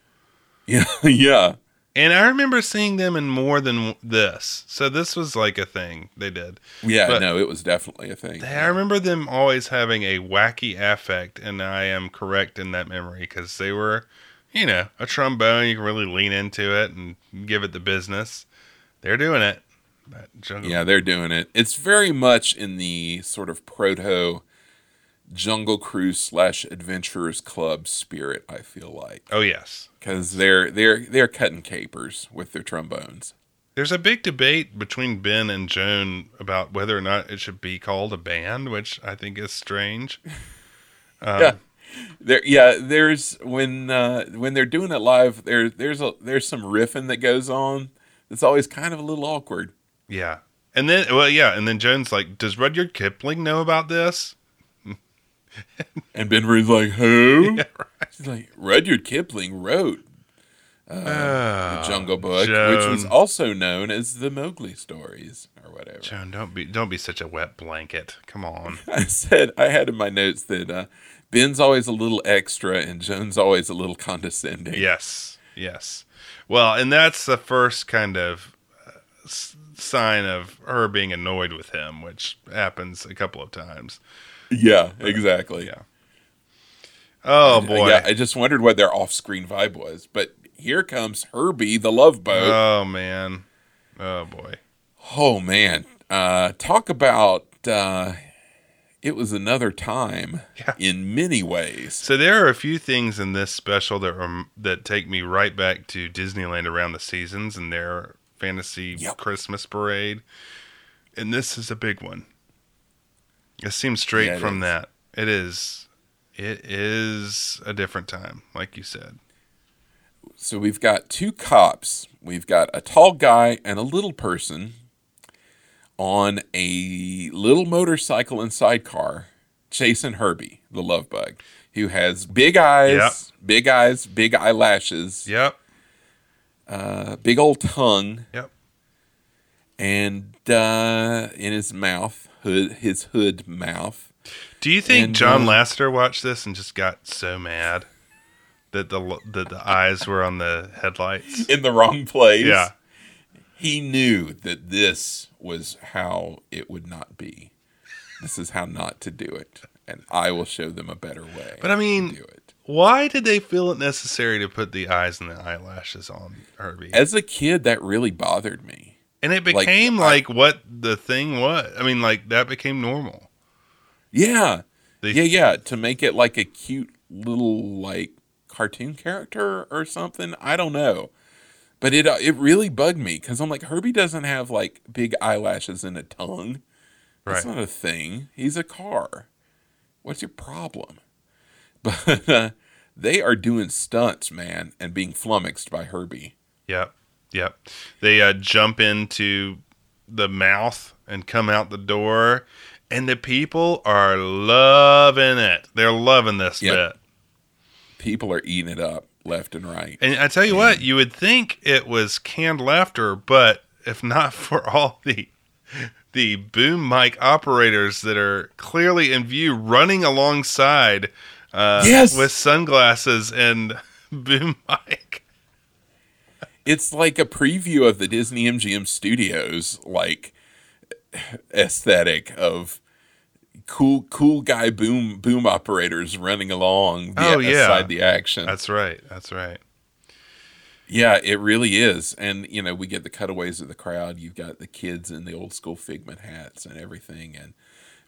Yeah, yeah. And I remember seeing them in more than this. So this was like a thing they did. Yeah, But- no, it was definitely a thing. I remember them always having a wacky affect, and I am correct in that memory because they were, you know, a trombone. You can really lean into it and give it the business. They're doing it. Yeah, they're doing it. It's very much in the sort of proto Jungle Cruise slash Adventurers Club spirit. I feel like Oh yes. because they're they're they're cutting capers with their trombones. There's a big debate between Ben and Joan about whether or not it should be called a band, which I think is strange. Um, yeah, there. Yeah, there's when uh, when they're doing it live. There there's a there's some riffing that goes on. It's always kind of a little awkward. Yeah. And then, well, yeah. And then Joan's like, Does Rudyard Kipling know about this? And Ben Vereen's like, who? She's like, Rudyard Kipling wrote uh, the Jungle Book, which was also known as the Mowgli stories or whatever. Joan, don't be don't be such a wet blanket. Come on. I said I had in my notes that uh, Ben's always a little extra and Joan's always a little condescending. yes. Yes. Well, and that's the first kind of uh, s- sign of her being annoyed with him, which happens a couple of times. Yeah, exactly. Yeah. Oh boy. Yeah, I just wondered what their off-screen vibe was, but here comes Herbie the Love Boat. oh man. Oh boy. Oh man, uh, talk about uh, it was another time Yeah. in many ways. So there are a few things in this special that are, that take me right back to Disneyland around the seasons and their fantasy Yep. Christmas parade, and this is a big one. It seems straight Yeah, it from is. that. It is. It is a different time, like you said. So we've got two cops. We've got a tall guy and a little person on a little motorcycle and sidecar chasing Herbie, the love bug, who has big eyes, Yep. big eyes, big eyelashes, Yep. uh, big old tongue, Yep. and uh, in his mouth, hood, his hood mouth. Do you think And, John uh, Lasseter watched this and just got so mad that the that the eyes were on the headlights? in the wrong place. Yeah. He knew that this was how it would not be. This is how not to do it. And I will show them a better way. But I mean, do it. Why did they feel it necessary to put the eyes and the eyelashes on Herbie? As a kid, that really bothered me. And it like, became I- like, what the thing was. I mean, like that became normal. Yeah. They, Yeah, yeah. To make it like a cute little like cartoon character or something. I don't know. But it uh, it really bugged me because I'm like Herbie doesn't have like big eyelashes and a tongue. That's Right. not a thing. He's a car. What's your problem? But uh, they are doing stunts, man, and being flummoxed by Herbie. Yep. Yep. They uh, jump into the mouth and come out the door, and the people are loving it. They're loving this Yep. bit. People are eating it up left and right. And I tell you what, you would think it was canned laughter, but if not for all the the boom mic operators that are clearly in view running alongside uh, Yes! with sunglasses and boom mic. It's like a preview of the Disney MGM Studios like aesthetic of cool cool guy boom boom operators running along Oh, yeah. beside the action. That's right. That's right. Yeah, it really is. And you know, we get the cutaways of the crowd. You've got the kids in the old school figment hats and everything. And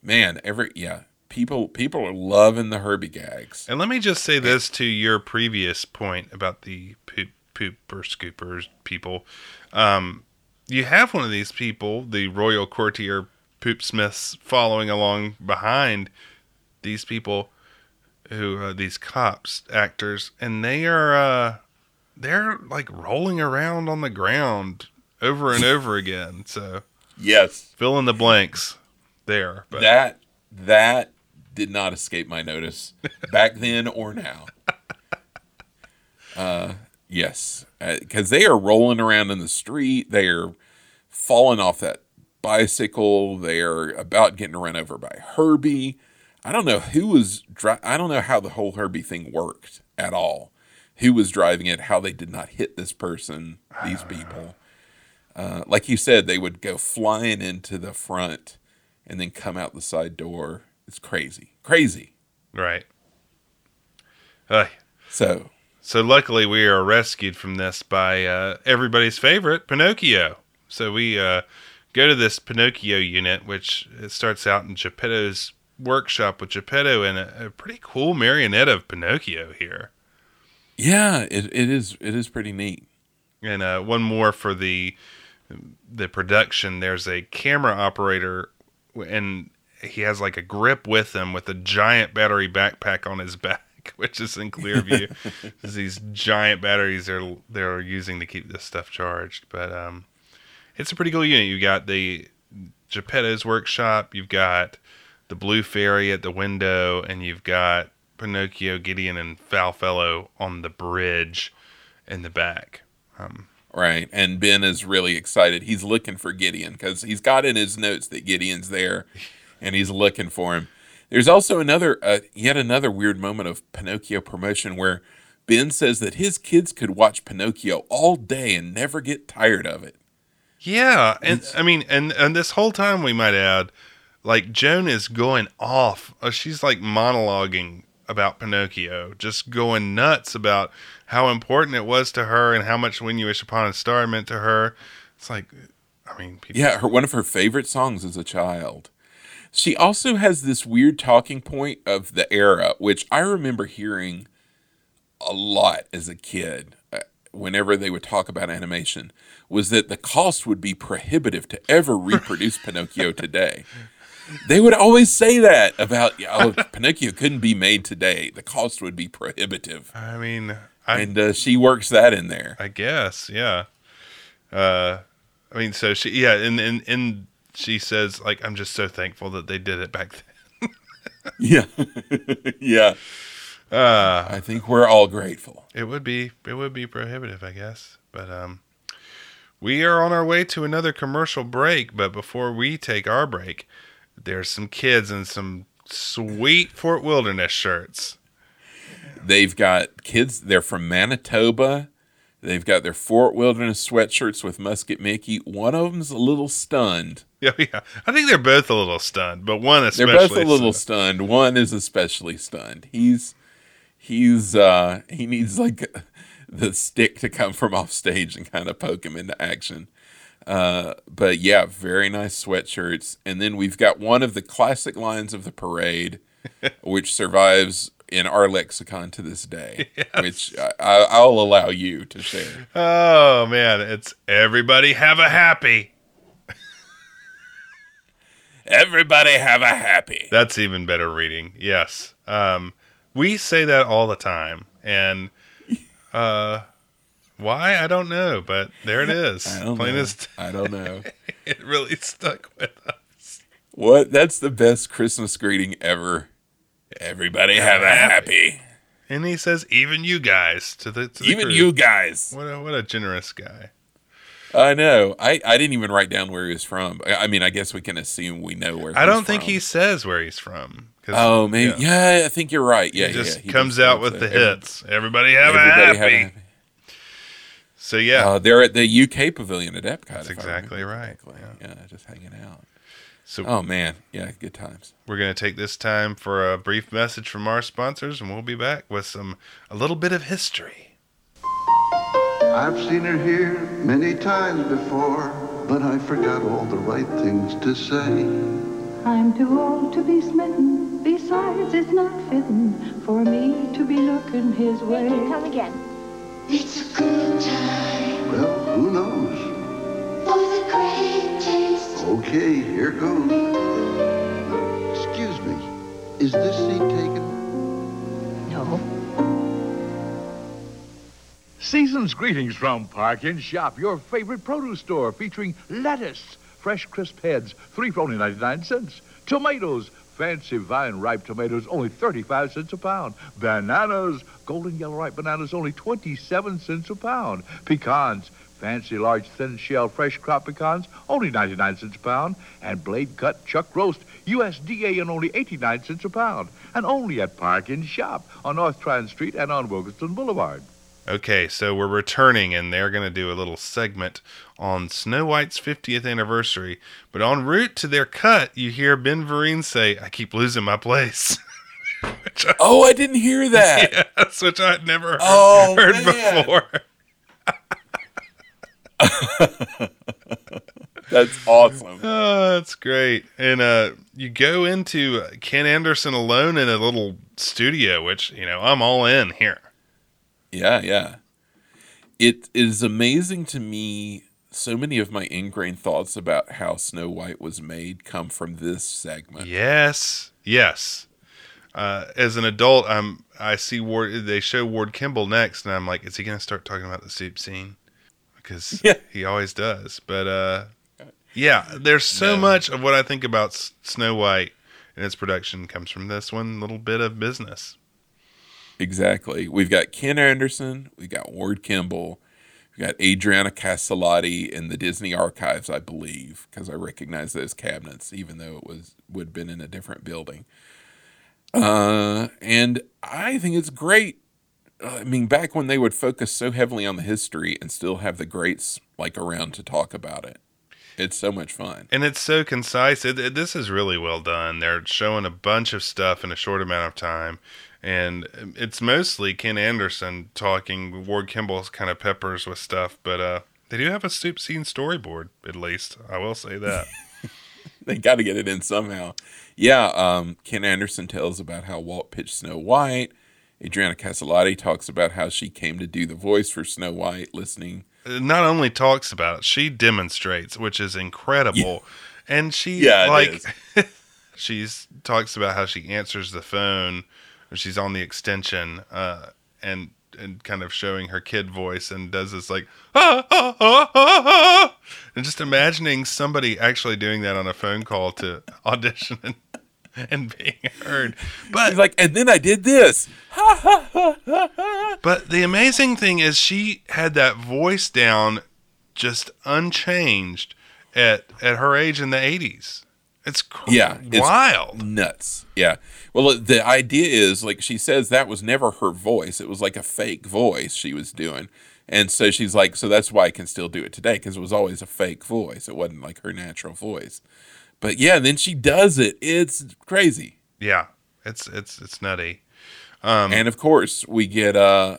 man, every yeah, people people are loving the Herbie gags. And let me just say this to your previous point about the poop pooper scoopers people. Um, you have one of these people, the royal courtier poop smiths, following along behind these people who uh, these cops actors, and they are uh, they're like rolling around on the ground over and over again. So Yes. fill in the blanks there. But That that did not escape my notice back then or now. Uh, yes, because they are rolling around in the street. They are falling off that bicycle. They are about getting run over by Herbie. I don't know who was. Dri- I don't know how the whole Herbie thing worked at all. Who was driving it? How they did not hit this person? These people. Uh, like you said, they would go flying into the front and then come out the side door. It's crazy, crazy. right. Uh, So So luckily, we are rescued from this by uh, everybody's favorite Pinocchio. So we uh, go to this Pinocchio unit, which it starts out in Geppetto's workshop with Geppetto and a, a pretty cool marionette of Pinocchio here. yeah, it, it is it is pretty neat. And uh, one more for the the production. There's a camera operator, and he has like a grip with him with a giant battery backpack on his back, which is in clear view. There's these giant batteries they're they're using to keep this stuff charged. But um, it's a pretty cool unit. You got the Geppetto's workshop. You've got the Blue Fairy at the window, and you've got Pinocchio, Gideon, and Foulfellow on the bridge in the back. Right. And Ben is really excited. He's looking for Gideon because he's got in his notes that Gideon's there and he's looking for him. There's also another, uh, yet another weird moment of Pinocchio promotion where Ben says that his kids could watch Pinocchio all day and never get tired of it. Yeah, and I mean, and and this whole time we might add, like Joan is going off. Uh, she's like monologuing about Pinocchio, just going nuts about how important it was to her and how much "When You Wish Upon a Star" meant to her. It's like, I mean, people, Yeah, her one of her favorite songs as a child. She also has this weird talking point of the era, which I remember hearing a lot as a kid. uh, Whenever they would talk about animation, was that the cost would be prohibitive to ever reproduce Pinocchio today. They would always say that about oh, Pinocchio couldn't be made today. The cost would be prohibitive, I mean, I and uh, she works that in there. I guess, yeah. Uh, I mean, so she, yeah, and and and she says like, I'm just so thankful that they did it back then. Yeah, yeah. Uh, I think we're all grateful. It would be it would be prohibitive, I guess. But um we are on our way to another commercial break, but before we take our break, there's some kids in some sweet Fort Wilderness shirts. They've got kids. They're from Manitoba. They've got their Fort Wilderness sweatshirts with Musket Mickey. One of them's a little stunned. Yeah, yeah. I think they're both a little stunned, but one especially. They're both a little so. stunned. One is especially stunned. He's he's uh he needs like the stick to come from off stage and kind of poke him into action. Uh, but yeah, very nice sweatshirts. And then we've got one of the classic lines of the parade, which survives in our lexicon to this day, which I, I- I'll allow you to share. Oh man, it's everybody have a happy. Everybody have a happy. That's even better reading. Yes. Um, we say that all the time, and uh, why I don't know, but there it is. I don't Plain know. as I don't know. it really stuck with us. What? That's the best Christmas greeting ever. Everybody have a happy. And he says, "Even you guys to the, to the Even crew." you guys. What a what a generous guy. I know. I, I didn't even write down where he was from. I, I mean, I guess we can assume we know where. I don't think from. he says where he's from. 'cause, Oh, maybe. Yeah. I think you're right. Yeah, he just yeah, he comes just out with the there. hits. Everybody have a Everybody happy. have a So yeah, Uh, they're at the UK Pavilion at Epcot. That's if I exactly right, correctly. Yeah. just hanging out. So Oh man, yeah, good times. we're going to take this time for a brief message from our sponsors, and we'll be back with some a little bit of history. I've seen her here many times before, but I forgot all the right things to say. I'm too old to be smitten. Besides, it's not fitting for me to be looking his way. Come again. It's a good time Well, who knows? for the great taste. Okay, here goes. Excuse me, is this seat taken? No. Season's greetings from Park and Shop, your favorite produce store featuring lettuce, fresh crisp heads, three for only 99 cents. Tomatoes, fancy vine ripe tomatoes, only 35 cents a pound. Bananas, golden yellow ripe bananas, only 27 cents a pound. Pecans, fancy large thin shell fresh crop pecans, only 99 cents a pound. And blade cut chuck roast, USDA and only 89 cents a pound. And only at Park and Shop on North Tryon Street and on Wilkinson Boulevard. Okay, so we're returning, and they're going to do a little segment on Snow White's 50th anniversary. But en route to their cut, you hear Ben Vereen say, I keep losing my place. which I, Oh, I didn't hear that. yes, which I'd never heard, Oh, heard man. before. That's awesome. Oh, that's great. And uh, you go into Ken Anderson alone in a little studio, which, you know, I'm all in here. Yeah, yeah. It is amazing to me. So many of my ingrained thoughts about how Snow White was made come from this segment. Yes, yes. Uh, as an adult, I'm I see Ward. They show Ward Kimball next, and I'm like, is he going to start talking about the soup scene? Because Yeah. he always does. But uh, yeah, there's so No. much of what I think about S- Snow White and its production comes from this one little bit of business. Exactly. We've got Ken Anderson, we've got Ward Kimball, we've got Adriana Caselotti in the Disney archives, I believe, because I recognize those cabinets, even though it was would have been in a different building. Uh, and I think it's great. I mean, back when they would focus so heavily on the history and still have the greats like around to talk about it. It's so much fun. And it's so concise. It, it- this is really well done. They're showing a bunch of stuff in a short amount of time. And it's mostly Ken Anderson talking. Ward Kimball's kind of peppers with stuff, but uh, they do have a soup scene storyboard, at least. I will say that. they got to get it in somehow. Yeah, um, Ken Anderson tells about how Walt pitched Snow White. Adriana Caselotti talks about how she came to do the voice for Snow White, listening. Not only talks about it, she demonstrates, which is incredible. And she Yeah, like she's talks about how she answers the phone or she's on the extension uh, and and kind of showing her kid voice and does this like ah, ah, ah, ah, ah. and just imagining somebody actually doing that on a phone call to audition and, and being heard. But She's like, and then I did this. but the amazing thing is she had that voice down just unchanged at at her age in the 80s. It's cr- Yeah, it's wild. Nuts. Yeah. Well, the idea is like she says that was never her voice. It was like a fake voice she was doing. And so she's like, so that's why I can still do it today because it was always a fake voice. It wasn't like her natural voice. But yeah, then she does it. It's crazy. Yeah. It's it's it's nutty. and of course, we get uh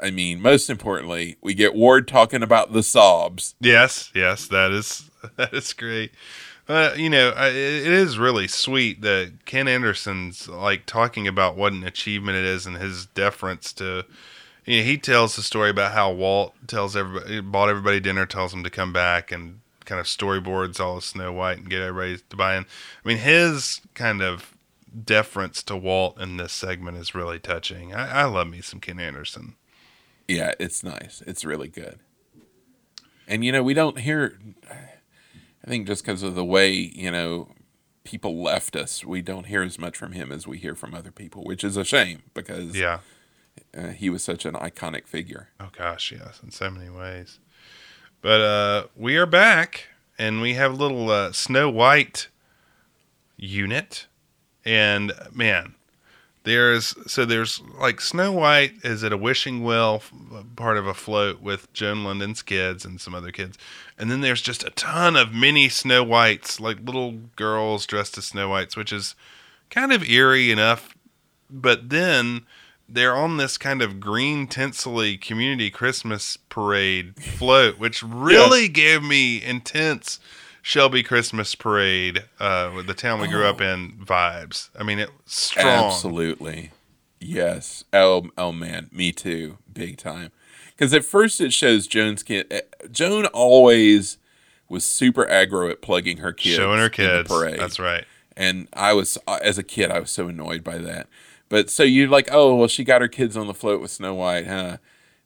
I mean, most importantly, we get Ward talking about the sobs. Yes, yes, that is that is great. Uh, you know, I- it is really sweet that Ken Anderson's like talking about what an achievement it is and his deference to. You know, he tells the story about how Walt tells everybody, bought everybody dinner, tells them to come back, and kind of storyboards all of Snow White and get everybody to buy in. I mean, his kind of deference to Walt in this segment is really touching. I, I love me some Ken Anderson. Yeah, it's nice. It's really good. And you know, we don't hear I think just because of the way, you know, people left us, we don't hear as much from him as we hear from other people, which is a shame because Yeah. uh, he was such an iconic figure. Oh gosh, yes, in so many ways. But uh, we are back, and we have a little uh, Snow White unit, and man, There's so there's like Snow White is at a wishing well, part of a float with Joan Lunden's kids and some other kids, and then there's just a ton of mini Snow Whites, like little girls dressed as Snow Whites, which is kind of eerie enough. But then they're on this kind of green tinselly community Christmas parade float, which really gave me intense Shelby Christmas parade, uh, with the town we grew up in vibes. I mean, it was strong. Absolutely. Yes. Oh, oh man, me too, big time. Because at first it shows Joan's kid. eh, Joan always was super aggro at plugging her kids, Showing her kids. parade. That's right. And I was, uh, as a kid, I was so annoyed by that. But so you're like, oh, well, she got her kids on the float with Snow White, huh?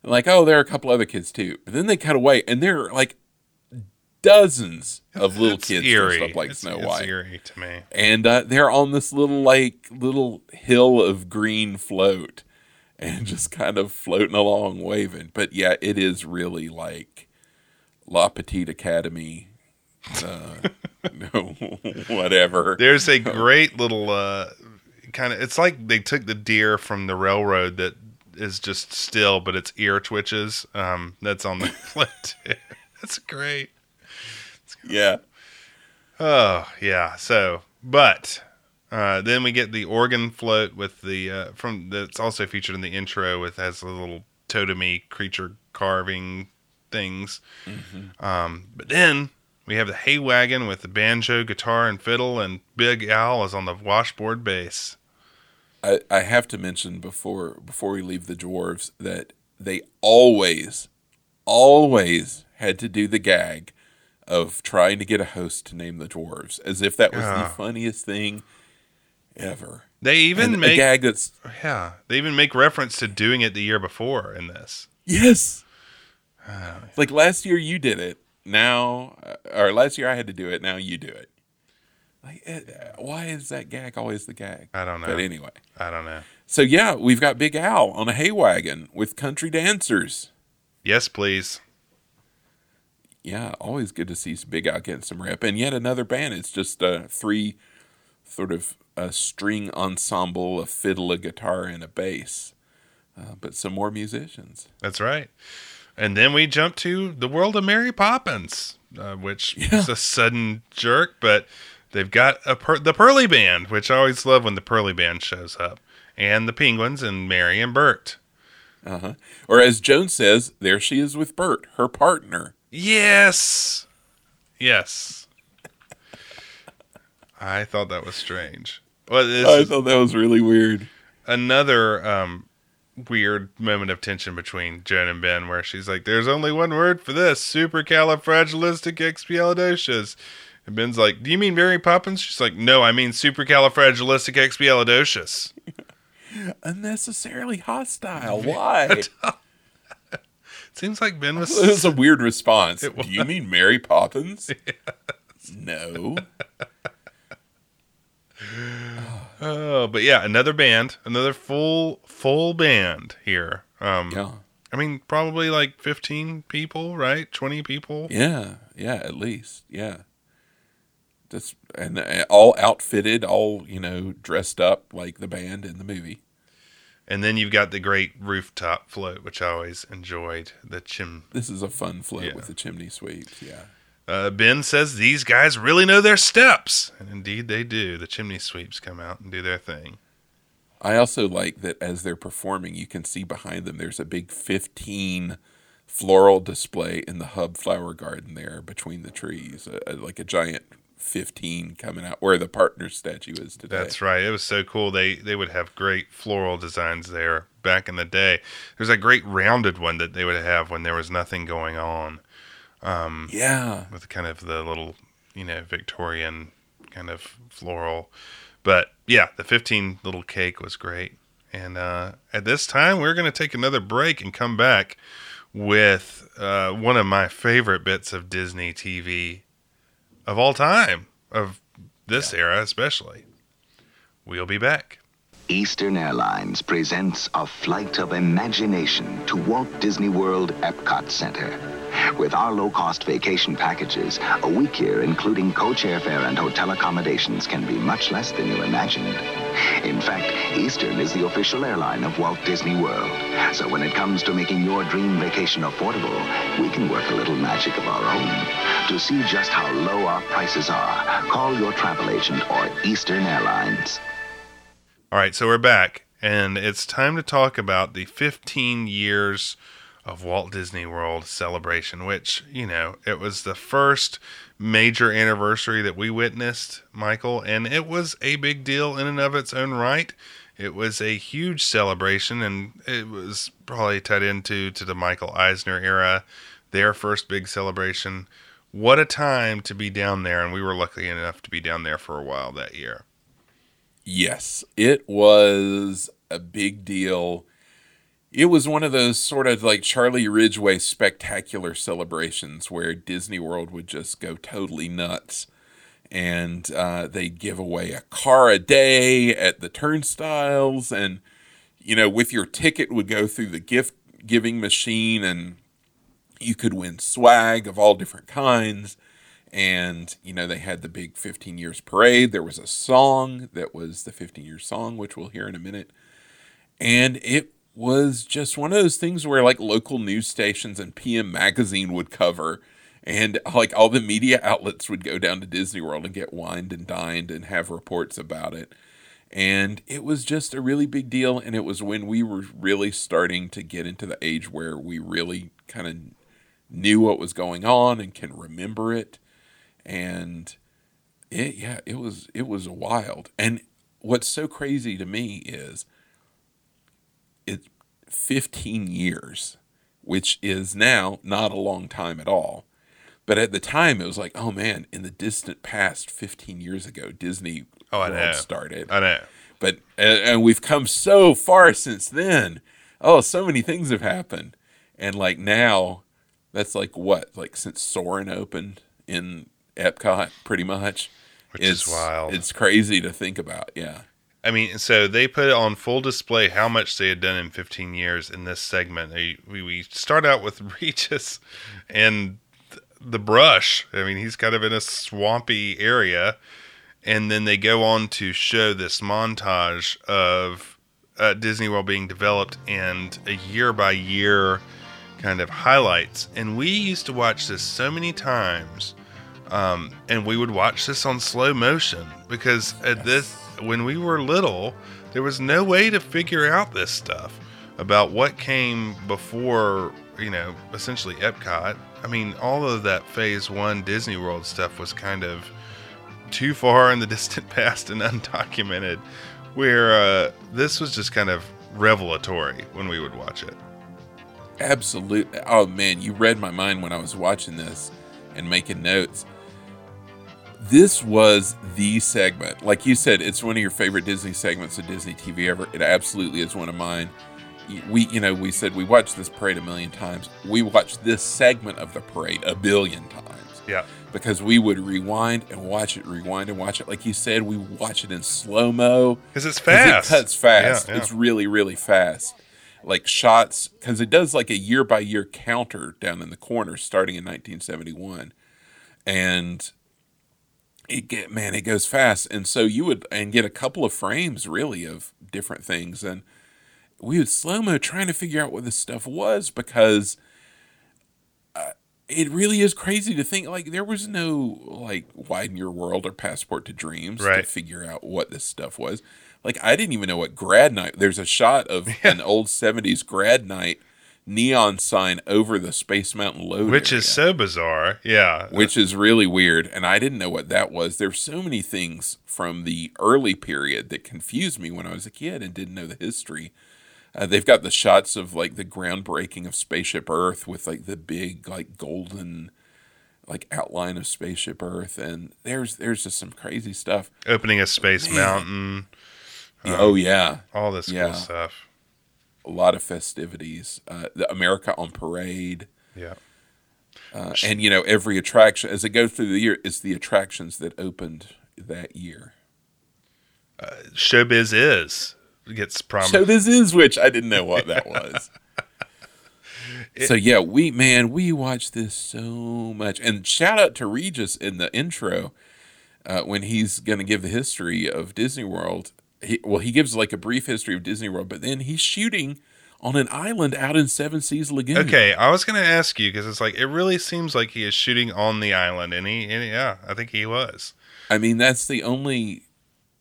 And like, oh, there are a couple other kids too. But then they cut away, and there are like dozens of little It's kids eerie. dressed up like It's- Snow it's White eerie to me. and uh, they're on this little like little hill of green float and just kind of floating along waving but yeah it is really like la petite academy uh, no, whatever There's a great little uh, kind of. It's like they took the deer from the railroad that is just still, but its ear twitches. Um, that's on the float. That's great. yeah Oh yeah. So, but uh, then we get the organ float with the uh, from that's also featured in the intro with has a little totemy creature carving things. Um, but then we have the hay wagon with the banjo, guitar, and fiddle, and Big Al is on the washboard bass. I, I have to mention before before we leave the dwarves that they always always had to do the gag of trying to get a host to name the dwarves as if that was Yeah. the funniest thing ever They even And make a gag that's yeah, they even make reference to doing it the year before in this. Yes. like last year you did it. Now, uh, or last year I had to do it. Now you do it. Like, uh, why is that gag always the gag? I don't know. But anyway, I don't know. so yeah, we've got Big Al on a hay wagon with country dancers. Yes, please. Yeah, always good to see Big Al getting some rep. And yet another band. It's just uh, three sort of a string ensemble, a fiddle, a guitar, and a bass. Uh, but some more musicians. That's right. And then we jump to the world of Mary Poppins, uh, which is a sudden jerk, but they've got a per- the Pearly Band, which I always love when the Pearly Band shows up, and the Penguins and Mary and Bert. Uh huh. Or as Joan says, there she is with Bert, her partner. Yes, yes. I thought that was strange. Well, I thought that was really weird. another um, weird moment of tension between Joan and Ben, where she's like, "There's only one word for this: supercalifragilisticexpialidocious." And Ben's like, "Do you mean Mary Poppins?" She's like, "No, I mean supercalifragilisticexpialidocious." Unnecessarily hostile. Why? Seems like Ben was. It was a weird response. Do you mean Mary Poppins? No. Oh, but yeah, another band, another full full band here. Um, Yeah. I mean, probably like fifteen people, right? Twenty people. Yeah. Yeah. At least. Yeah. And uh, all outfitted, all you know, dressed up like the band in the movie. And then you've got the great rooftop float, which I always enjoyed. The chim. This is a fun float Yeah. with the chimney sweeps. Yeah. Uh, ben says these guys really know their steps, and indeed they do. The chimney sweeps come out and do their thing. I also like that as they're performing, you can see behind them there's a big 15 floral display in the hub flower garden there between the trees, uh, uh, like a giant 15 coming out where the partner statue is today. That's right. It was so cool. They they would have great floral designs there back in the day. There's a great rounded one that they would have when there was nothing going on. Um, Yeah. with kind of the little, you know, Victorian kind of floral. But yeah, the 15 little cake was great. And uh, at this time, we're going to take another break and come back with uh, one of my favorite bits of Disney TV of all time, of this era especially. We'll be back. Eastern Airlines presents a flight of imagination to Walt Disney World Epcot Center. With our low-cost vacation packages, a week here, including coach airfare and hotel accommodations, can be much less than you imagined. In fact, Eastern is the official airline of Walt Disney World. So when it comes to making your dream vacation affordable, we can work a little magic of our own. To see just how low our prices are, call your travel agent or Eastern Airlines. All right, so we're back, and it's time to talk about the 15 years of Walt Disney World celebration, which, you know, it was the first major anniversary that we witnessed, Michael, and it was a big deal in and of its own right. It was a huge celebration, and it was probably tied into to the Michael Eisner era, their first big celebration. What a time to be down there, and we were lucky enough to be down there for a while that year. Yes, it was a big deal. It was one of those sort of like Charlie Ridgway spectacular celebrations where Disney World would just go totally nuts. And uh, they'd give away a car a day at the turnstiles. And, you know, with your ticket would go through the gift giving machine and you could win swag of all different kinds and you know they had the big 15 years parade there was a song that was the 15 year song which we'll hear in a minute and it was just one of those things where like local news stations and pm magazine would cover and like all the media outlets would go down to disney world and get wined and dined and have reports about it. And it was just a really big deal and it was when we were really starting to get into the age where we really kind of knew what was going on and can remember it. And it yeah it was it was wild. And what's so crazy to me is it's 15 years which is now not a long time at all. But at the time it was like oh man in the distant past 15 years ago disney Oh, I know. started. I know. but and, we've come so far since then. Oh so many things have happened. And like now that's like what? Like since Soarin' opened in epcot pretty much. Which is wild. it's crazy to think about yeah I mean, so they put on full display how much they had done in 15 years in this segment. They, we, we start out with Regis and the brush. I mean, he's kind of in a swampy area. And then they go on to show this montage of uh, Disney World being developed and a year by year kind of highlights. And we used to watch this so many times. Um, and we would watch this on slow motion because at this when we were little there was no way to figure out this stuff about what came before you know essentially epcot. I mean all of that phase one disney world stuff was kind of too far in the distant past and undocumented where uh, this was just kind of revelatory when we would watch it. Absolutely oh man you read my mind when i was watching this and making notes this was the segment. Like you said it's one of your favorite disney segments of disney tv ever. It absolutely is one of mine. We you know we said we watched this parade a million times. We watched this segment of the parade a billion times. Yeah. Because we would rewind and watch it rewind and watch it. Like you said we watch it in slow mo because it's fast. it cuts fast. Yeah, yeah. it's really really fast. Like shots because it does like a year by year counter down in the corner starting in 1971 and it get man it goes fast. And so you would and get a couple of frames really of different things. And we would slow mo trying to figure out what this stuff was because uh, it really is crazy to think like there was no like widen your world or passport to dreams to figure out what this stuff was. Like i didn't even know what grad night there's a shot of an old 70s grad night neon sign over the space mountain load which area is so bizarre. Yeah. Which is really weird and i didn't know what that was. There's so many things from the early period that confused me when i was a kid and didn't know the history. Uh, they've got the shots of like the groundbreaking of spaceship earth with like the big like golden like outline of spaceship earth and there's there's just some crazy stuff. Opening a space Man. mountain. Yeah, oh yeah. all this Yeah. cool stuff a lot of festivities uh, the america on parade. Yeah. Uh, and you know every attraction as it goes through the year it's the attractions that opened that year. Showbiz is gets promised So this is which I didn't know what that was. so yeah, we man, we watch this so much, and shout out to Regis in the intro uh, when he's going to give the history of Disney World. He, well, he gives like a brief history of Disney World, but then he's shooting on an island out in Seven Seas Lagoon. Okay, I was going to ask you because it's like it really seems like he is shooting on the island, and he, and yeah, I think he was. I mean, that's the only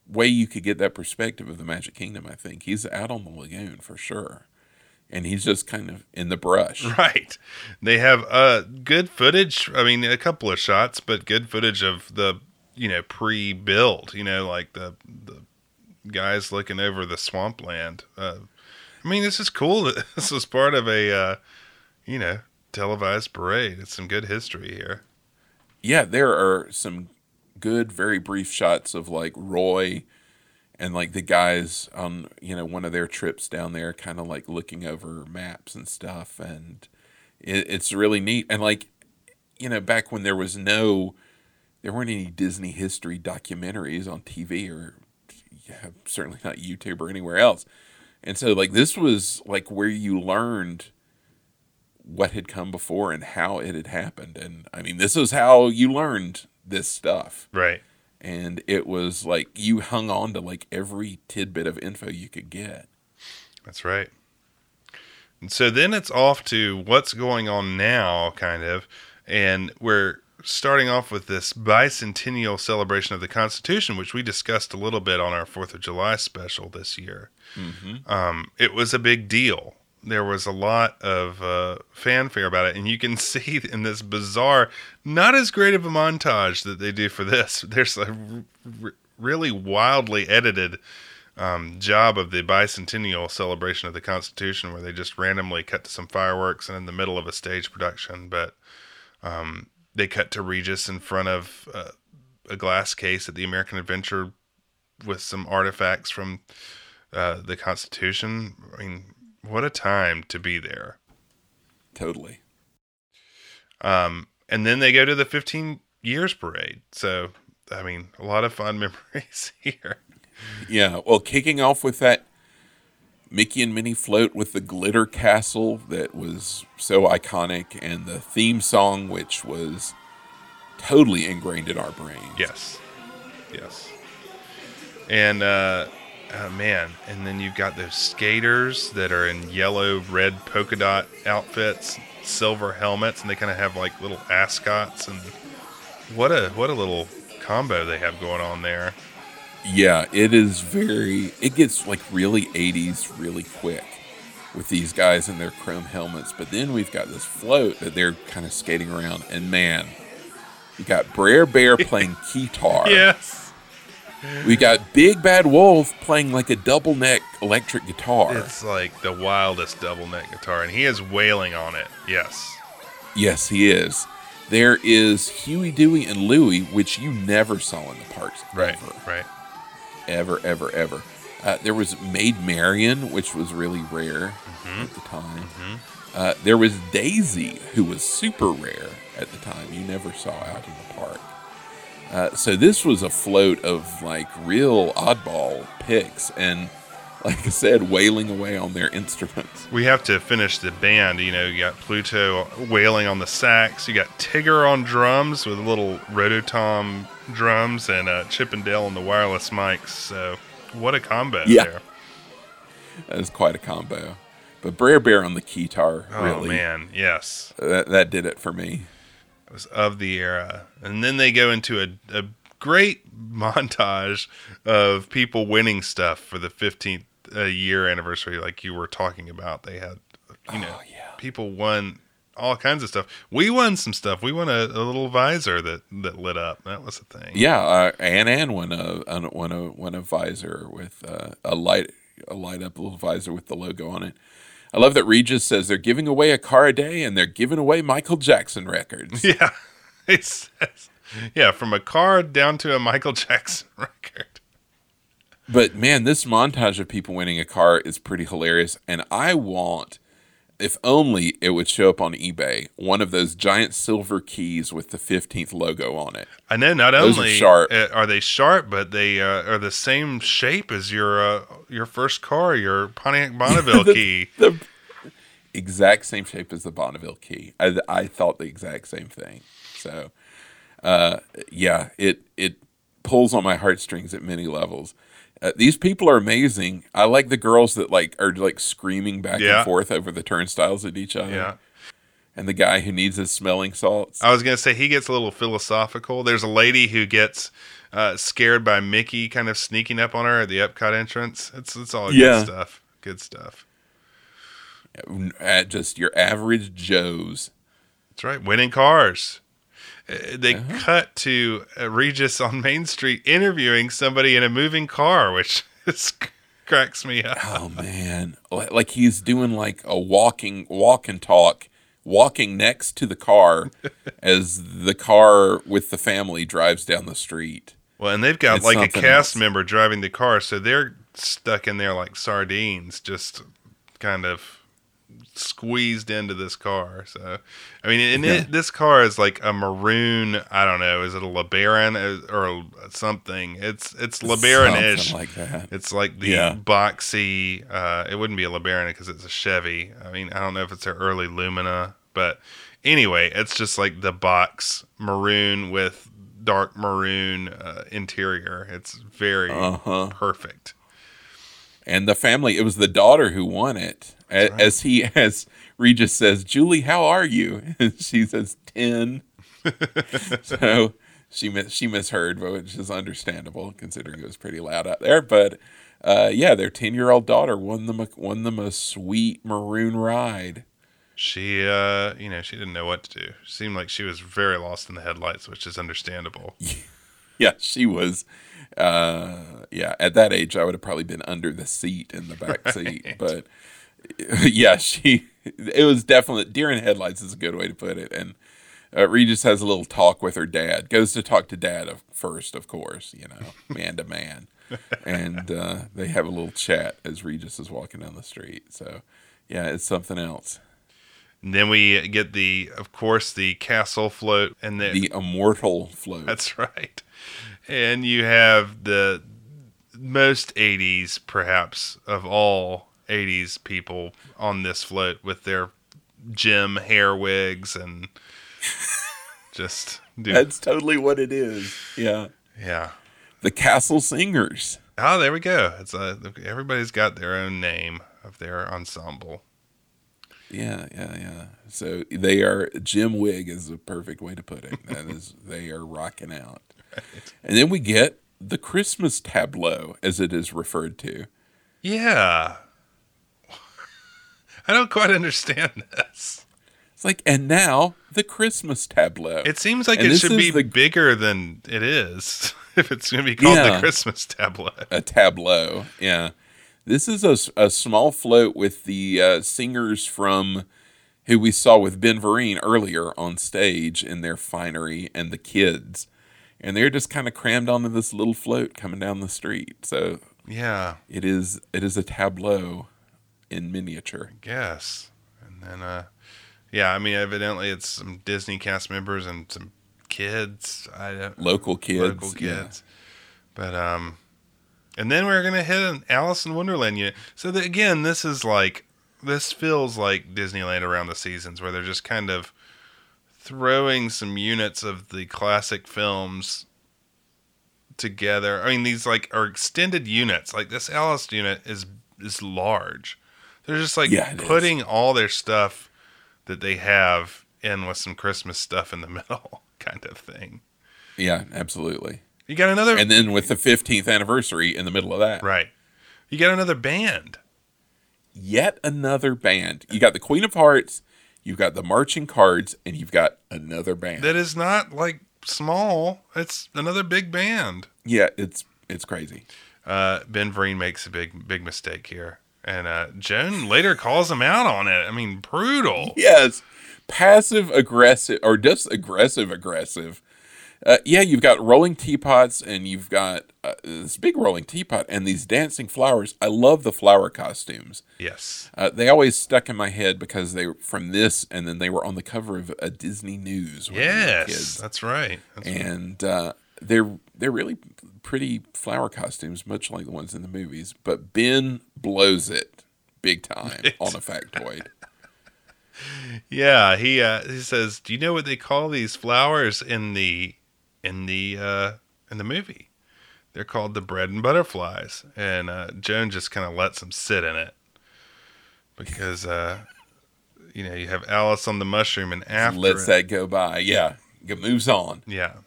way you could get that perspective of the Magic Kingdom. I think he's out on the lagoon for sure, and he's just kind of in the brush. Right. They have uh good footage. I mean, a couple of shots, but good footage of the you know pre-build. You know, like the the guys looking over the swampland. Uh, I mean, this is cool. that This was part of a uh, you know televised parade. It's some good history here. yeah, there are some good, very brief shots of like Roy and like the guys on you know one of their trips down there, kind of like looking over maps and stuff, and it, it's really neat. And like you know, back when there was no, there weren't any Disney history documentaries on TV or certainly not YouTube or anywhere else. And so like this was like where you learned what had come before and how it had happened. And I mean, this is how you learned this stuff. Right. And it was like you hung on to like every tidbit of info you could get. That's right. And so then it's off to what's going on now, kind of. And we're starting off with this bicentennial celebration of the Constitution, which we discussed a little bit on our 4th of July special this year. Mm-hmm. Um, it was a big deal. There was a lot of uh, fanfare about it, and you can see in this bizarre, not as great of a montage that they do for this. There's a r- really wildly edited um, job of the bicentennial celebration of the Constitution, where they just randomly cut to some fireworks and in the middle of a stage production. But um, they cut to Regis in front of uh, a glass case at the American Adventure with some artifacts from uh, the Constitution. I mean, what a time to be there. Totally. Um, and then they go to the 15 years parade. So, I mean, a lot of fun memories here. Yeah. Well, kicking off with that Mickey and Minnie float with the glitter castle that was so iconic, and the theme song, which was totally ingrained in our brains. Yes. Yes. And, uh, oh man, and then you've got those skaters that are in yellow, red polka dot outfits, silver helmets, and they kind of have like little ascots. And what a what a little combo they have going on there. Yeah, it is very. It gets like really 80s really quick with these guys in their chrome helmets. But then we've got this float that they're kind of skating around, and man, you got Brer Bear playing guitar. Yes. We got Big Bad Wolf playing like a double neck electric guitar. It's like the wildest double neck guitar, and he is wailing on it. Yes. Yes, he is. There is Huey, Dewey, and Louie, which you never saw in the parks. Right. Ever, Right. Ever, ever, ever. Uh, there was Maid Marian, which was really rare Mm-hmm. at the time. Uh, there was Daisy, who was super rare at the time. You never saw out in the park. Uh, so this was a float of like real oddball picks, and like I said, wailing away on their instruments. We have to finish the band. You know, you got Pluto wailing on the sax. You got Tigger on drums with a little Rototom drums and uh, Chip and Dale on the wireless mics. So, what a combo Yeah. there. That is quite a combo. But Brer Bear on the guitar, Oh, really, man. Yes. that that did it for me. It was of the era. And then they go into a, a great montage of people winning stuff for the 15th uh, year anniversary, like you were talking about. They had, you know, people won all kinds of stuff. We won some stuff. We won a, a little visor that, that lit up. That was a thing. Yeah, uh, Ann Ann won a won a won a visor with uh, a light a light up little visor with the logo on it. I love that Regis says they're giving away a car a day and they're giving away Michael Jackson records. Yeah. It says, yeah, from a car down to a Michael Jackson record. But man, this montage of people winning a car is pretty hilarious. And I want, if only it would show up on eBay, one of those giant silver keys with the 15th logo on it. I know not Those are only sharp. uh, are they sharp, but they uh, are the same shape as your uh, your first car, your Pontiac Bonneville The- key. The exact same shape as the Bonneville key. I, I thought the exact same thing. So, uh, yeah, it it pulls on my heartstrings at many levels. Uh, these people are amazing. I like the girls that like are like screaming back Yeah. and forth over the turnstiles at each other. Yeah. And the guy who needs his smelling salts. I was gonna say he gets a little philosophical. There's a lady who gets uh, scared by Mickey kind of sneaking up on her at the Epcot entrance. It's it's all Yeah. good stuff. Good stuff. At just your average Joes. That's right. Winning cars. Uh, They Uh-huh. cut to uh, Regis on Main Street interviewing somebody in a moving car, which is, cracks me up. Oh man, like he's doing like a walking walk and talk, walking next to the car as the car with the family drives down the street. Well, and they've got It's like a cast else. member driving the car, so they're stuck in there like sardines, just kind of squeezed into this car. So, I mean, and Yeah. it, this car is like a maroon. I don't know, is it a LeBaron uh, or something? It's it's LeBaron-ish. Like that. It's like the Yeah. boxy. Uh, it wouldn't be a LeBaron because it's a Chevy. I mean, I don't know if it's an early Lumina, but anyway, it's just like the box maroon with dark maroon uh, interior. It's very Uh-huh. perfect. And the family, it was the daughter who won it. A- As he, as Regis says, Julie, how are you? And she says, 10. so she, mis- she misheard, which is understandable considering it was pretty loud out there. But uh, yeah, their 10 year old daughter won them, a, won them a sweet maroon ride. She, uh, you know, she didn't know what to do. She seemed like she was very lost in the headlights, which is understandable. Yeah, she was. Uh, yeah, at that age, I would have probably been under the seat in the back seat. But yeah, she. It was definitely deer in headlights is a good way to put it. And uh, Regis has a little talk with her dad. Goes to talk to dad of, first, of course. You know, man to man, and uh, they have a little chat as Regis is walking down the street. So yeah, it's something else. And then we get the, of course, the castle float and the, The immortal float. That's right. And you have the most 80s, perhaps, of all 80s people on this float with their gym hair wigs and just do. That's totally what it is. Yeah. yeah. The Castle Singers. Oh, there we go. It's uh, a, everybody's got their own name of their ensemble. Yeah, yeah, yeah. So they are Jim Wig is a perfect way to put it. That is, they are rocking out. And then we get the Christmas tableau, as it is referred to. Yeah. I don't quite understand this. It's like, and now the Christmas tableau. It seems like And it should be the- bigger than it is if it's going to be called the Christmas tableau. a tableau. Yeah, this is a small float with the uh, singers from who we saw with Ben Vereen earlier on stage in their finery and the kids, and they're just kind of crammed onto this little float coming down the street. So Yeah, it is it is a tableau in miniature. I guess. And then, uh, yeah, I mean, evidently it's some Disney cast members and some kids. I don't Local kids, local yeah. kids. But um, and then we're gonna hit an Alice in Wonderland unit. So that, again, this is like this feels like Disneyland around the seasons, where they're just kind of throwing some units of the classic films together. I mean, these like are extended units. Like this Alice unit is is large. They're just like Yeah, it is. putting all their stuff that they have in with some Christmas stuff in the middle, kind of thing. Yeah, absolutely. You got another And then with the 15th anniversary in the middle of that, right. You got another band. yet another band. You got the Queen of Hearts, you've got the Marching Cards, and you've got another band. that is not like small. It's another big band. Yeah, it's it's crazy. Uh, ben Vereen makes a big big mistake here, and uh, Joan later calls him out on it. I mean, brutal. Yes, passive aggressive or just aggressive aggressive. Uh, yeah, you've got rolling teapots and you've got uh, this big rolling teapot and these dancing flowers. I love the flower costumes. Yes. Uh, they always stuck in my head because they were from this, and then they were on the cover of a Disney News. when we were Yes, kids. that's right. That's right. and uh, they're they're really pretty flower costumes, much like the ones in the movies. But Ben blows it big time on a factoid. Yeah, he uh, he says, "Do you know what they call these flowers in the in the uh, in the movie?" They're called the bread and butterflies, and uh, Joan just kind of lets them sit in it because uh, you know you have Alice on the mushroom, and after Lets it- that go by. Yeah. It moves on. yeah.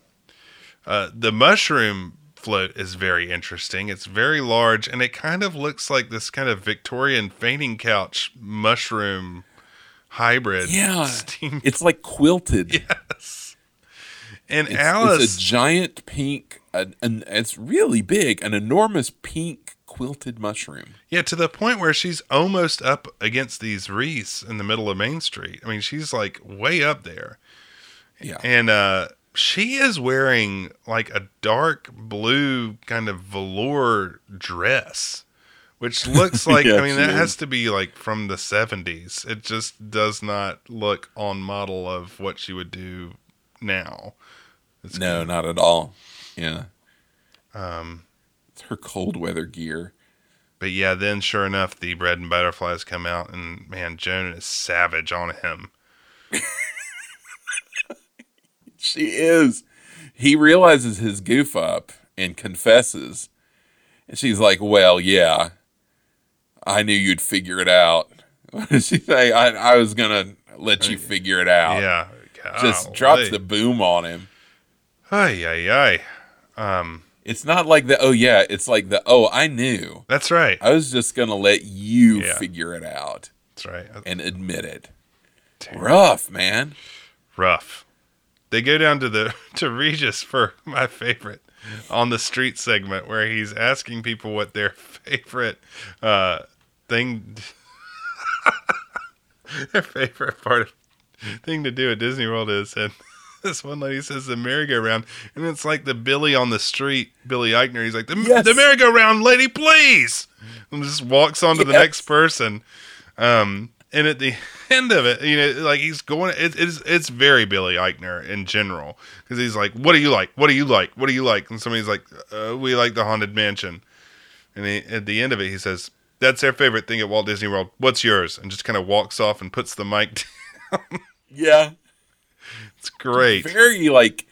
Uh, the mushroom float is very interesting. It's very large, and it kind of looks like this kind of Victorian fainting couch mushroom hybrid. Yeah. Steam. It's like quilted. Yes. And It's, Alice. it's a giant pink, and an, it's really big, an enormous pink quilted mushroom. Yeah, to the point where she's almost up against these wreaths in the middle of Main Street. I mean, she's like way up there. Yeah. And uh she is wearing like a dark blue kind of velour dress, which looks like Yeah, I mean that is. has to be like from the 70s. It just does not look on model of what she would do now. It's no, not at all. Yeah. Um It's her cold weather gear. But yeah, then sure enough, the bread and butterflies come out, and man, Joan is savage on him. She is. He realizes his goof up and confesses. And she's like, Well, yeah, I knew you'd figure it out. What did she say? I, I was going to let you figure it out. Yeah, Just drops the boom on him. Ay, ay, ay. Um, It's not like the, oh, yeah, it's like the, oh, I knew. that's right. I was just going to let you Yeah. figure it out That's right. and admit it. Rough, man. Rough. They go down to the to Regis for my favorite on the street segment where he's asking people what their favorite uh thing their favorite part of thing to do at Disney World is and this one lady says the merry-go-round and it's like the Billy on the street, Billy Eichner. He's like the, Yes. the merry-go-round lady, please, and just walks on to the next person. Um, and at the end of it, you know, like he's going, it, it's it's very Billy Eichner in general because he's like, "What do you like? What do you like? What do you like?" And somebody's like, uh, "We like the haunted mansion," and he, at the end of it, he says, "That's their favorite thing at Walt Disney World. What's yours?" And just kind of walks off and puts the mic. down. Yeah. it's great. Very like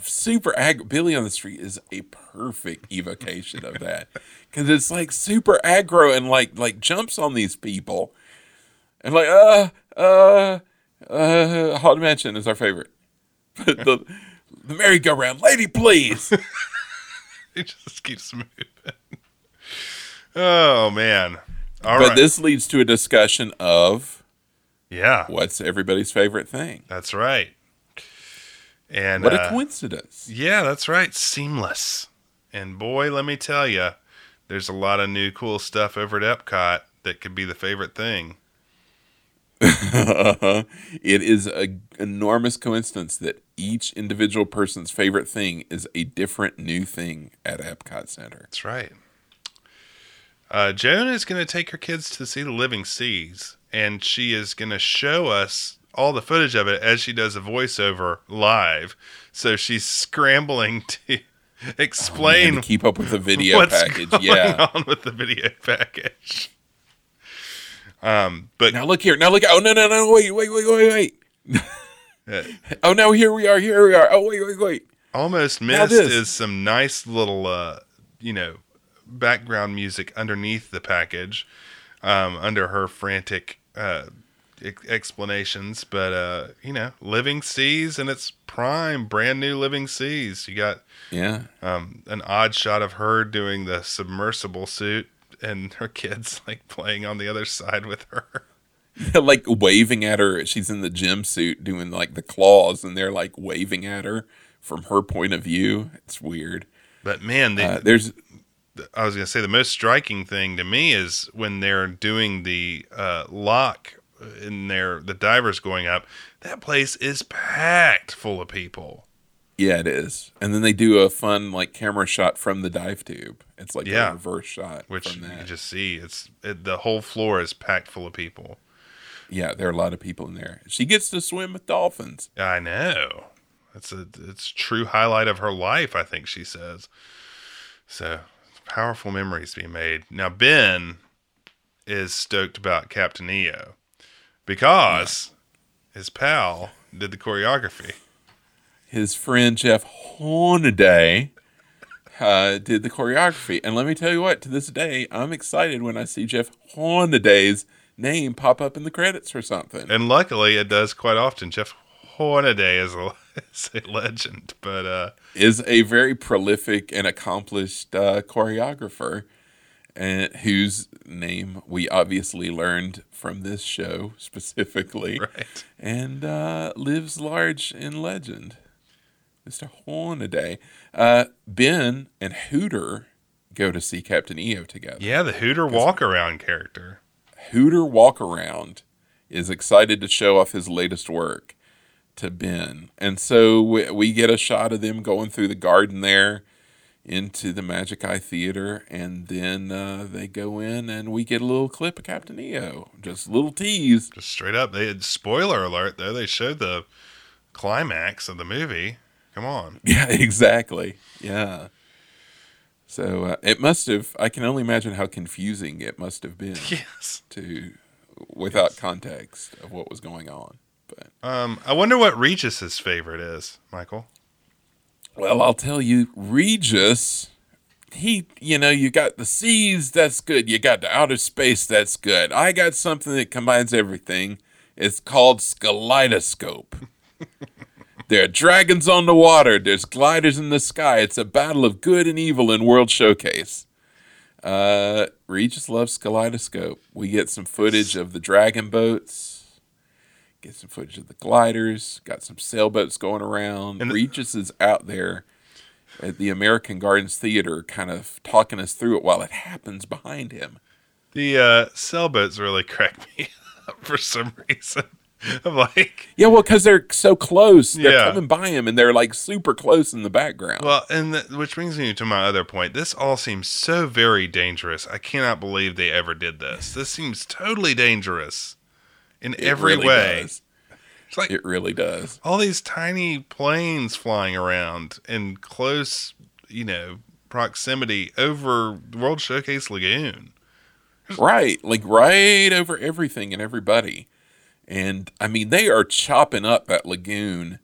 super ag. Billy on the Street is a perfect evocation of that because it's like super aggro and like like jumps on these people and like uh uh uh Haunted Mansion is our favorite, but the the merry-go-round lady, please. it just keeps moving. Oh man! All but right. this leads to a discussion of yeah, what's everybody's favorite thing. that's right. And What a uh, coincidence! Yeah, that's right. Seamless. And boy, let me tell you, there's a lot of new cool stuff over at Epcot that could be the favorite thing. it is an enormous coincidence that each individual person's favorite thing is a different new thing at Epcot Center. That's right. Uh, Joan is going to take her kids to see the Living Seas, and she is going to show us all the footage of it as she does a voiceover live. So she's scrambling to explain Oh, Man, to keep up with the video package. Yeah. on with the video package. Um, but Now look here. Now look. Oh no no no! Wait wait wait wait wait. uh, Oh no! Here we are. Here we are. Oh wait wait wait. almost missed this. is some nice little, uh, you know, background music underneath the package, um, under her frantic uh, ex- explanations. But uh, you know, Living Seas and its prime, brand new Living Seas. You got Yeah. um, an odd shot of her doing the submersible suit. And her kids like playing on the other side with her. like waving at her. She's in the JIM suit doing like the claws, and they're like waving at her from her point of view. It's weird. But man, they, Uh, there's I was gonna say the most striking thing to me is when they're doing the uh, lock in their the divers going up. That place is packed full of people. Yeah, it is. And then they do a fun like camera shot from the dive tube. It's like Yeah. a reverse shot Which from you just see, it's it, the whole floor is packed full of people. Yeah, there are a lot of people in there. She gets to swim with dolphins. I know. It's a it's true highlight of her life. I think she says. So powerful memories being made. Now Ben is stoked about Captain EO because his pal did the choreography. His friend Jeff Hornaday uh, did the choreography. And let me tell you what, to this day, I'm excited when I see Jeff Hornaday's name pop up in the credits or something. And luckily, it does quite often. Jeff Hornaday is a, is a legend, but uh, is a very prolific and accomplished uh, choreographer, and whose name we obviously learned from this show specifically, right? And uh, lives large in legend. Mr. Hornaday. Uh, ben and Hooter go to see Captain EO together. Yeah, the Hooter walk around character. Hooter walk around is excited to show off his latest work to Ben. And so we, we get a shot of them going through the garden there into the Magic Eye Theater, and then uh, they go in, and we get a little clip of Captain EO, just a little tease, just straight up. They had spoiler alert though. They showed the climax of the movie. Come on. Yeah, exactly. Yeah. So uh, it must have. I can only imagine how confusing it must have been. Yes. To without yes. context of what was going on. But um, I wonder what Regis's favorite is, Michael. Well, I'll tell you, Regis. He, you know, you got the seas, that's good. You got the outer space, that's good. I got something that combines everything. It's called SkyLeidoscope. There are dragons on the water. There's gliders in the sky. It's a battle of good and evil in World Showcase. Uh, Regis loves Kaleidoscope. We get some footage of the dragon boats. Get some footage of the gliders. Got some sailboats going around. And the- Regis is out there at the American Gardens Theater, kind of talking us through it while it happens behind him. The uh, sailboats really crack me up for some reason. I'm like, yeah, well, because they're so close, they're yeah. coming by him, and they're like super close in the background. Well, and the, which brings me to my other point. This all seems so very dangerous. I cannot believe they ever did this. This seems totally dangerous in it every really way. Does. It's like it really does. All these tiny planes flying around in close, you know, proximity over World Showcase Lagoon. Right, like right over everything and everybody. And I mean, they are chopping up that lagoon.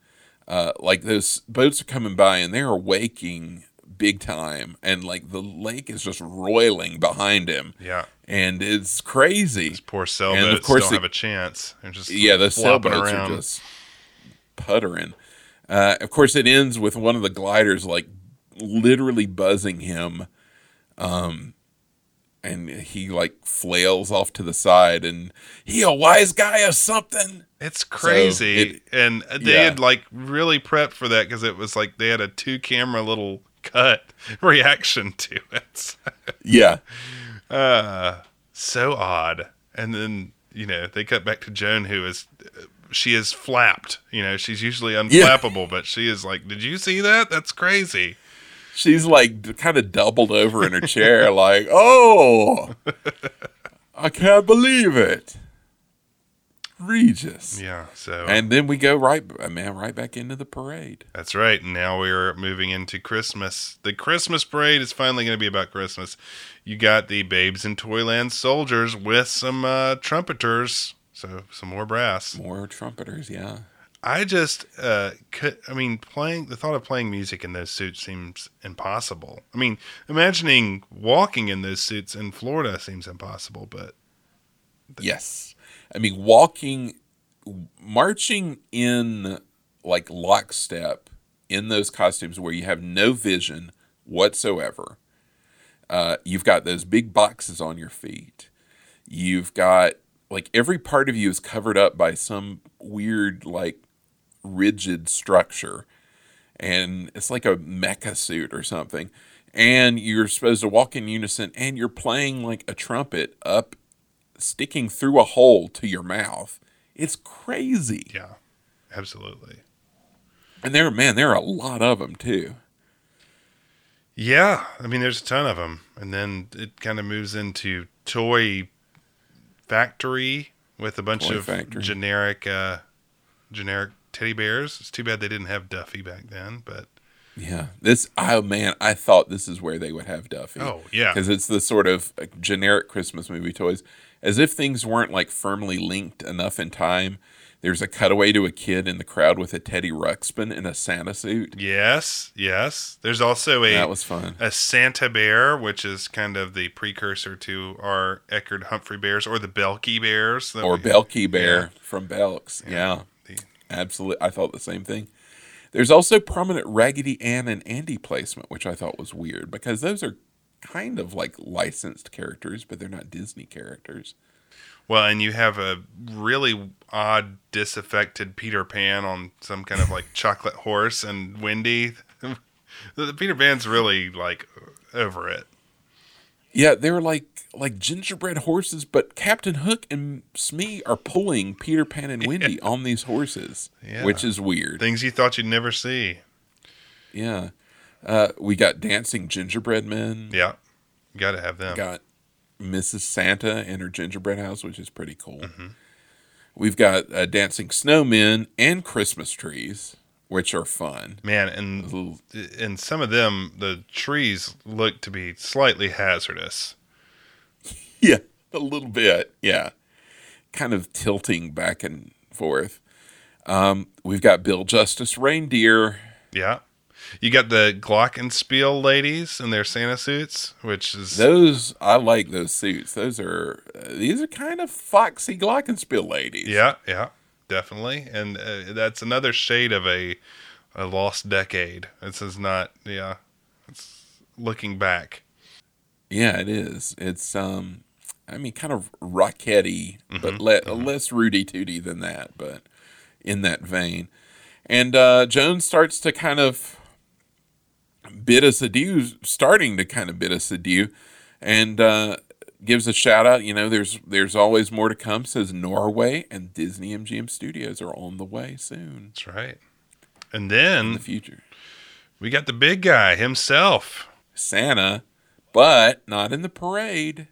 Uh, like those boats are coming by and they are waking big time. And like the lake is just roiling behind him. Yeah. And it's crazy. These poor sailboats and of course don't have a chance. They're just yeah, the sailboats around. are just puttering. Uh, of course, it ends with one of the gliders like literally buzzing him. Um, and he like flails off to the side and he a wise guy or something? It's crazy. so it, and they yeah. had like really prepped for that because it was like they had a two camera little cut reaction to it. Yeah. Uh so odd. And then you know they cut back to joan who is she is flapped. You know she's usually unflappable yeah. but she is like did you see that? That's crazy she's like kind of doubled over in her chair, like, oh, I can't believe it. Regis. Yeah. So and then we go right, man, right back into the parade. That's right. Now we're moving into Christmas. The Christmas parade is finally going to be about Christmas. You got the Babes in Toyland soldiers with some uh, trumpeters, so some more brass, more trumpeters. Yeah. I just uh, could. I mean, playing the thought of playing music in those suits seems impossible. I mean, imagining walking in those suits in Florida seems impossible. But yes, I mean, walking, marching in like lockstep in those costumes where you have no vision whatsoever. Uh, you've got those big boxes on your feet. You've got like every part of you is covered up by some weird like rigid structure. And it's like a mecha suit or something. And you're supposed to walk in unison and you're playing like a trumpet up, sticking through a hole to your mouth. It's crazy. Yeah, absolutely. And there, man, there are a lot of them too. Yeah, I mean, there's a ton of them, and then it kind of moves into toy factory with a bunch toy of factory. generic, uh, generic teddy bears. It's too bad they didn't have Duffy back then, but yeah, this oh man, I thought this is where they would have Duffy. Oh yeah, because it's the sort of generic Christmas movie toys, as if things weren't like firmly linked enough in time There's a cutaway to a kid in the crowd with a Teddy Ruxpin in a Santa suit. Yes, yes. There's also a That was fun. a Santa Bear, which is kind of the precursor to our Eckerd Humphrey Bears or the Belky Bears. Or we- Belky Bear Yeah. from Belks. Yeah. The- Absolutely. I thought the same thing. There's also prominent Raggedy Ann and Andy placement, which I thought was weird because those are kind of like licensed characters, but they're not Disney characters. Well, and you have a really odd, disaffected Peter Pan on some kind of like chocolate horse, and Wendy. the, Peter Pan's really like over it. Yeah, they're like like gingerbread horses, but Captain Hook and Smee are pulling Peter Pan and Wendy on these horses, Yeah. which is weird. Things you thought you'd never see. Yeah. Uh, we got dancing gingerbread men. Yeah, got to have them. Got Mrs. Santa and her gingerbread house, which is pretty cool. Mm-hmm. We've got uh, dancing snowmen and Christmas trees, which are fun. Man, and and some of them, the trees look to be slightly hazardous. Yeah, a little bit. Yeah. Kind of tilting back and forth. Um, we've got Bill Justice reindeer. Yeah. You got the Glockenspiel ladies in their Santa suits, which is Those I like those suits. Those are uh, these are kind of foxy glockenspiel ladies. yeah, yeah, definitely, and uh, that's another shade of a a lost decade. This is not, yeah, it's looking back. Yeah, it is. It's um I mean kind of rocketty, Mm-hmm. but le- less Rudy Tooty than that, but in that vein. And uh Jones starts to kind of bid us adieu, starting to kind of bid us adieu, and uh gives a shout out, you know, there's there's always more to come, says Norway and Disney MGM Studios are on the way soon. That's right. And then in the future. we got the big guy himself. Santa, but not in the parade.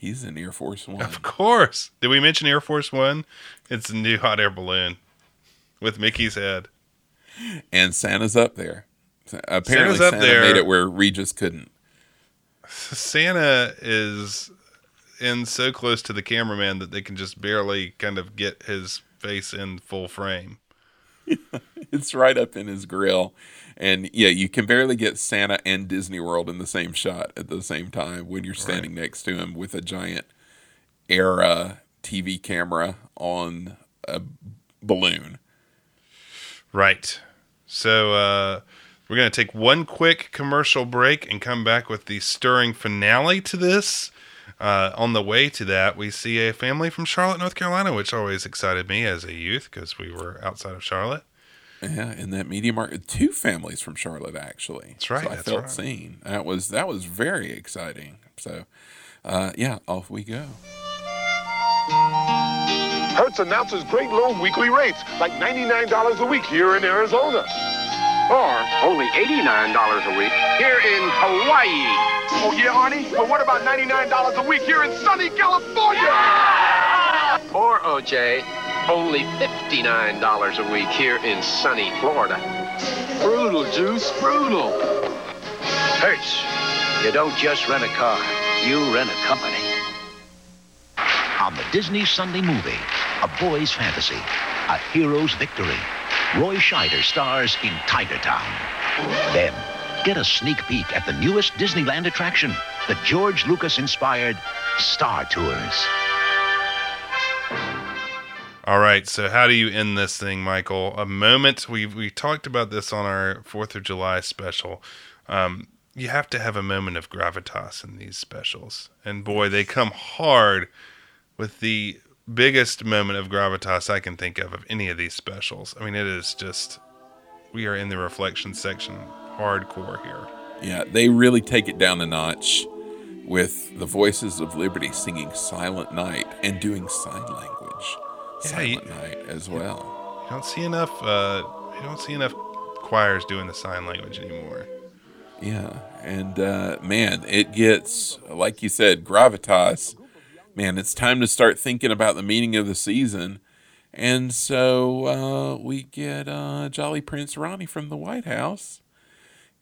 He's in Ear Force One. Of course. Did we mention Ear Force One? It's a new hot air balloon with Mickey's head. and Santa's up there. Apparently, Santa's up Santa there. made it where Regis couldn't. Santa is in so close to the cameraman that they can just barely kind of get his face in full frame. It's right up in his grill, and yeah, you can barely get Santa and Disney World in the same shot at the same time when you're standing next to him with a giant Era TV camera on a balloon. Right. So uh, we're going to take one quick commercial break and come back with the stirring finale to this. Uh, on the way to that, we see a family from Charlotte, North Carolina, which always excited me as a youth because we were outside of Charlotte. Yeah, in that media market, two families from Charlotte actually. That's right, So I that's felt right. seen. That was that was very exciting. So, uh, yeah, off we go. Hertz announces great low weekly rates, like $99 a week here in Arizona. Or only $89 a week here in Hawaii. Oh, yeah, Arnie? But what about $99 a week here in sunny California? Or, OJ, only $59 a week here in sunny Florida. Brutal, Juice, brutal. Hertz, you don't just rent a car, you rent a company. On the Disney Sunday movie, A Boy's Fantasy, A Hero's Victory, Roy Scheider stars in Tiger Town. Then, get a sneak peek at the newest Disneyland attraction, the George Lucas inspired Star Tours. All right, so how do you end this thing, Michael? A moment we we talked about this on our Fourth of July special. Um, you have to have a moment of gravitas in these specials, and boy, they come hard with the biggest moment of gravitas I can think of of any of these specials. I mean, it is just we are in the reflection section hardcore here. Yeah, they really take it down a notch with the voices of Liberty singing Silent Night and doing sign language. Yeah, you- Silent Night as well. You don't see enough. Uh, you don't see enough choirs doing the sign language anymore. Yeah, and uh, man, it gets like you said, gravitas. Man, it's time to start thinking about the meaning of the season, and so uh, we get uh, Jolly Prince Ronnie from the White House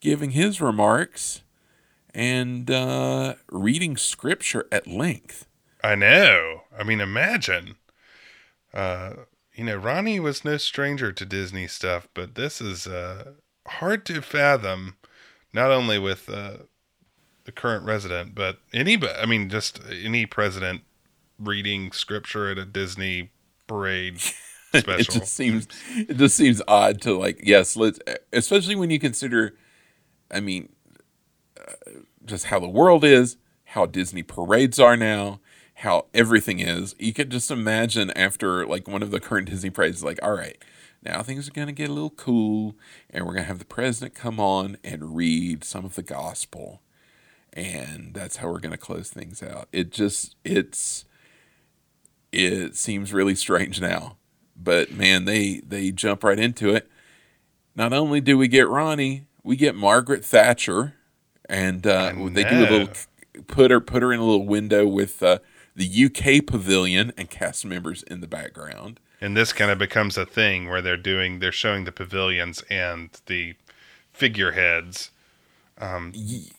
giving his remarks and uh, reading scripture at length. I know. I mean, imagine. Uh, you know, Ronnie was no stranger to Disney stuff, but this is uh, hard to fathom. Not only with uh, the current resident, but any, I mean, just any president reading scripture at a Disney parade special. it just seems it just seems odd to like yes let's especially when you consider i mean uh, just how the world is how disney parades are now how everything is. You could just imagine after like one of the current disney parades like all right now things are going to get a little cool and we're going to have the president come on and read some of the gospel. And that's how we're going to close things out. It just it's it seems really strange now. But man, they they jump right into it. Not only do we get Ronnie, we get Margaret Thatcher, and uh, they do a little put her put her in a little window with uh, the UK pavilion and cast members in the background. And this kind of becomes a thing where they're doing they're showing the pavilions and the figureheads. Um,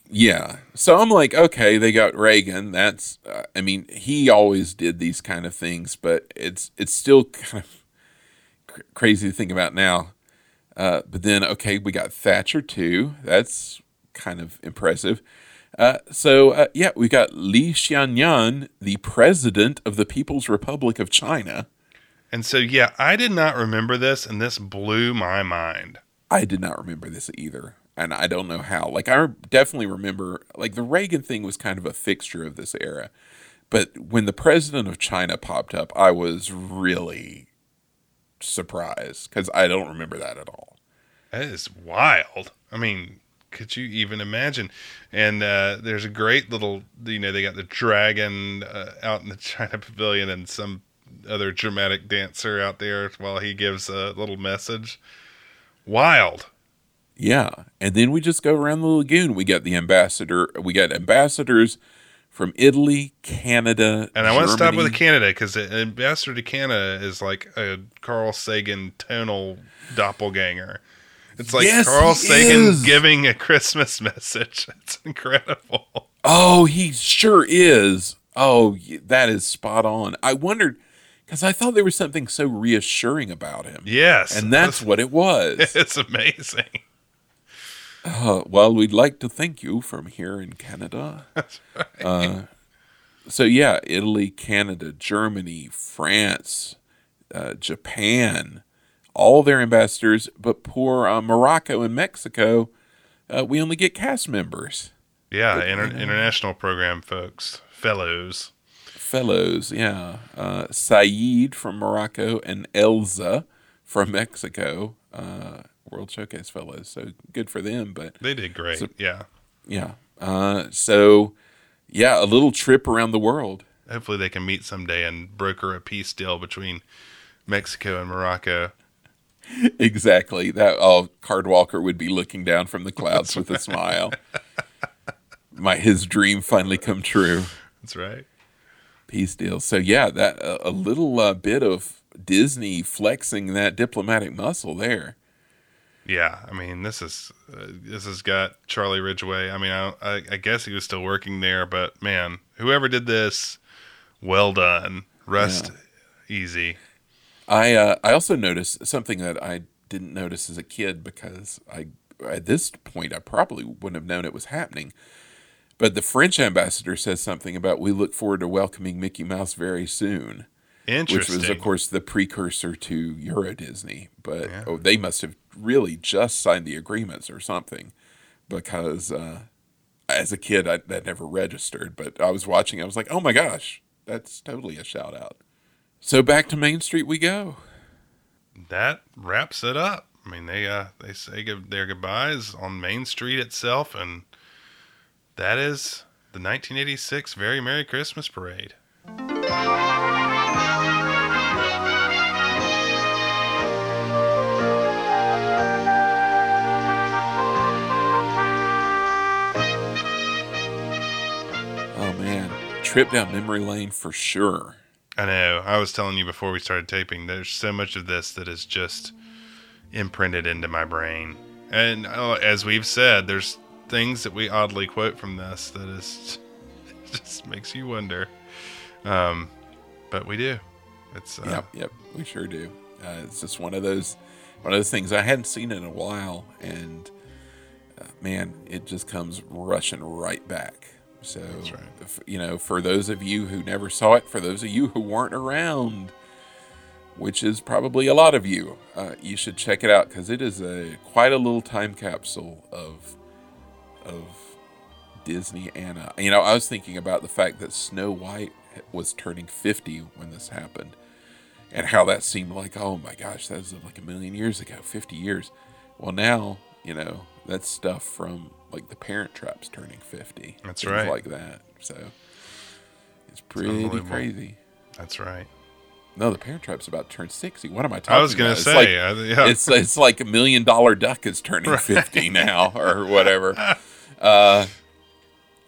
yeah, so I'm like, okay, they got Reagan. That's, uh, I mean, he always did these kind of things, but it's it's still kind of crazy to think about now. Uh, but then, okay, we got Thatcher too. That's kind of impressive. Uh, so, uh, yeah, we got Li Xiannian, the president of the People's Republic of China. And so, yeah, I did not remember this, and this blew my mind. I did not remember this either. And I don't know how. Like, I definitely remember, like, the Reagan thing was kind of a fixture of this era. But when the president of China popped up, I was really surprised because I don't remember that at all. That is wild. I mean, could you even imagine? And uh, there's a great little, you know, they got the dragon uh, out in the China Pavilion and some other dramatic dancer out there while he gives a little message. Wild. Yeah. And then we just go around the lagoon. We got the ambassador, we got ambassadors from Italy, Canada, and I want to stop with Canada because the ambassador to Canada is like a Carl Sagan tonal doppelganger. It's like yes, Carl Sagan is. giving a Christmas message. It's incredible. Oh, he sure is. Oh, that is spot on. I wondered because I thought there was something so reassuring about him. Yes, and that's what it was. It's amazing. Uh, well, we'd like to thank you from here in Canada. That's right. Uh, so yeah, Italy, Canada, Germany, France, uh, Japan, all their ambassadors, but poor uh, Morocco and Mexico, uh, we only get cast members. Yeah, but, inter- international program folks, fellows. Fellows, yeah. Uh, Saeed from Morocco and Elza from Mexico. Uh, World Showcase fellows. So good for them. But they did great. So, yeah. Yeah. Uh, so yeah, a little trip around the world. Hopefully they can meet someday and broker a peace deal between Mexico and Morocco. Exactly. That oh, Card Walker would be looking down from the clouds with a smile. My his dream finally come true. That's right. Peace deal. So yeah, that uh, a little uh, bit of Disney flexing that diplomatic muscle there. Yeah, I mean this is uh, this has got Charlie Ridgway. I mean, I, I, I guess he was still working there, but man, whoever did this, well done. Rest yeah. easy. I uh, I also noticed something that I didn't notice as a kid because I at this point I probably wouldn't have known it was happening. But the French ambassador says something about we look forward to welcoming Mickey Mouse very soon. Which was, of course, the precursor to Euro Disney. But yeah. oh, they must have really just signed the agreements or something because uh, as a kid, I, that never registered. But I was watching, I was like, oh my gosh, that's totally a shout out. So back to Main Street we go. That wraps it up. I mean, they uh, they say their goodbyes on Main Street itself, and that is the 1986 Very Merry Christmas Parade. Oh man, trip down memory lane for sure. I know. I was telling you before we started taping, there's so much of this that is just imprinted into my brain. And uh, as we've said, there's things that we oddly quote from this that is just makes you wonder. Um, but we do. It's uh, yep, yep, we sure do. Uh, it's just one of those one of those things I hadn't seen in a while, and uh, man, it just comes rushing right back. So, if- you know, for those of you who never saw it, for those of you who weren't around, which is probably a lot of you, uh, you should check it out because it is a quite a little time capsule of of Disneyana. You know, I was thinking about the fact that Snow White was turning 50 when this happened and how that seemed like, oh my gosh, that was like a million years ago, 50 years. Well, now, you know, that's stuff from like the Parent Trap's turning 50. That's right. like that. So it's pretty unbelievable. crazy. That's right. No, the Parent Trap's about to turn 60. What am I talking I was about? It's say, like, I- yeah. it's, it's like a million dollar duck is turning Right. 50 now or whatever. Uh,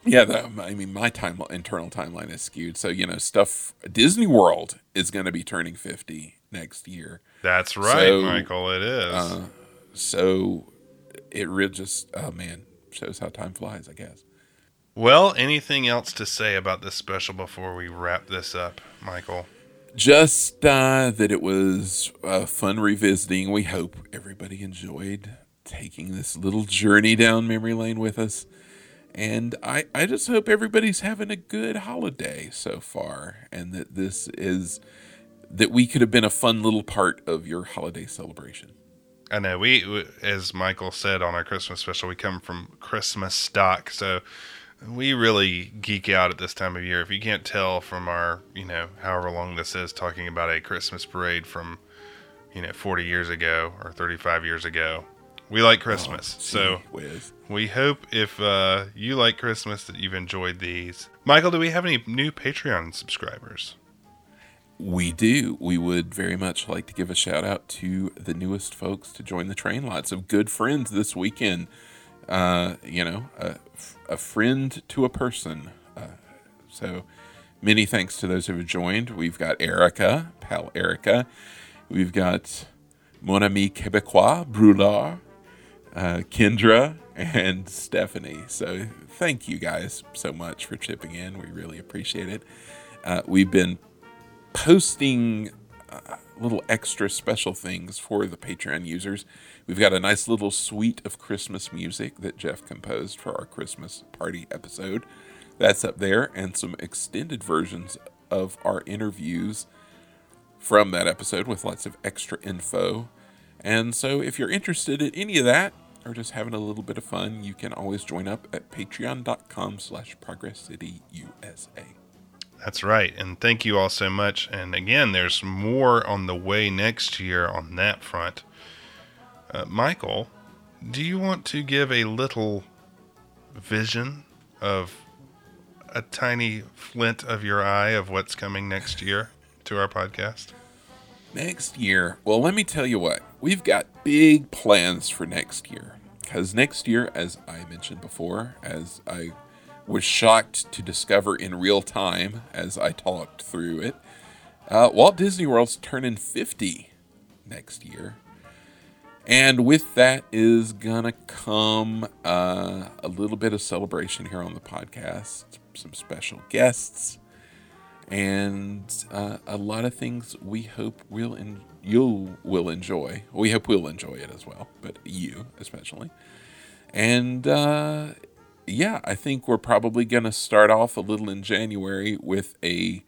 yeah, the, I mean, my time internal timeline is skewed. So, you know, stuff, Disney World is going to be turning 50 next year. That's right, So, Michael. It is. Uh, so it really just, oh man, shows how time flies, I guess. well, anything else to say about this special before we wrap this up, Michael? Just uh, that it was uh, fun revisiting. We hope everybody enjoyed taking this little journey down memory lane with us. And I, I just hope everybody's having a good holiday so far and that this is that we could have been a fun little part of your holiday celebration. I know we, as Michael said on our Christmas special, we come from Christmas stock, so we really geek out at this time of year. If you can't tell from our, you know, however long this is, talking about a Christmas parade from, you know, 40 years ago or 35 years ago, we like Christmas. so whiz. we hope if uh, you like Christmas that you've enjoyed these. Michael, do we have any new Patreon subscribers? We do. We would very much like to give a shout out to the newest folks to join the train. Lots of good friends this weekend. Uh, you know, a, a friend to a person. Uh, so many thanks to those who have joined. We've got Erica, pal Erica. We've got Mon ami Québécois, Brulard, uh, Kendra, and Stephanie. So thank you guys so much for chipping in. We really appreciate it. Uh, we've been posting uh, little extra special things for the Patreon users. We've got a nice little suite of Christmas music that Jeff composed for our Christmas party episode. That's up there, and some extended versions of our interviews from that episode with lots of extra info. And so, if you're interested in any of that, or just having a little bit of fun, you can always join up at patreon.com slash progress city usa That's right. And thank you all so much. And again, there's more on the way next year on that front. Uh, Michael, do you want to give a little vision of a tiny flint of your eye of what's coming next year to our podcast? Next year, well, let me tell you what, we've got big plans for next year. Because next year, as I mentioned before, as I was shocked to discover in real time as I talked through it, uh, Walt Disney World's turning 50 next year. And with that is gonna come uh, a little bit of celebration here on the podcast, some special guests, and uh, a lot of things we hope will en- you will enjoy. We hope we'll enjoy it as well, but you especially. And uh, yeah, I think we're probably gonna start off a little in January with a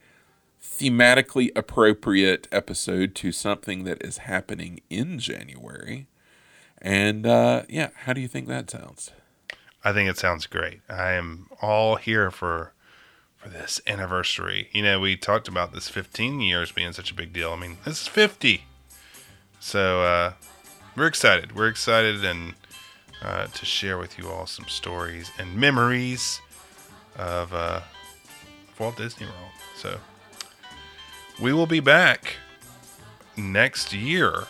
thematically appropriate episode to something that is happening in January. And uh, yeah, how do you think that sounds? I think it sounds great. I am all here for for this anniversary. You know, we talked about this 15 years being such a big deal. I mean, this is 50. So uh, we're excited. We're excited and uh, to share with you all some stories and memories of uh, Walt Disney World. So we will be back next year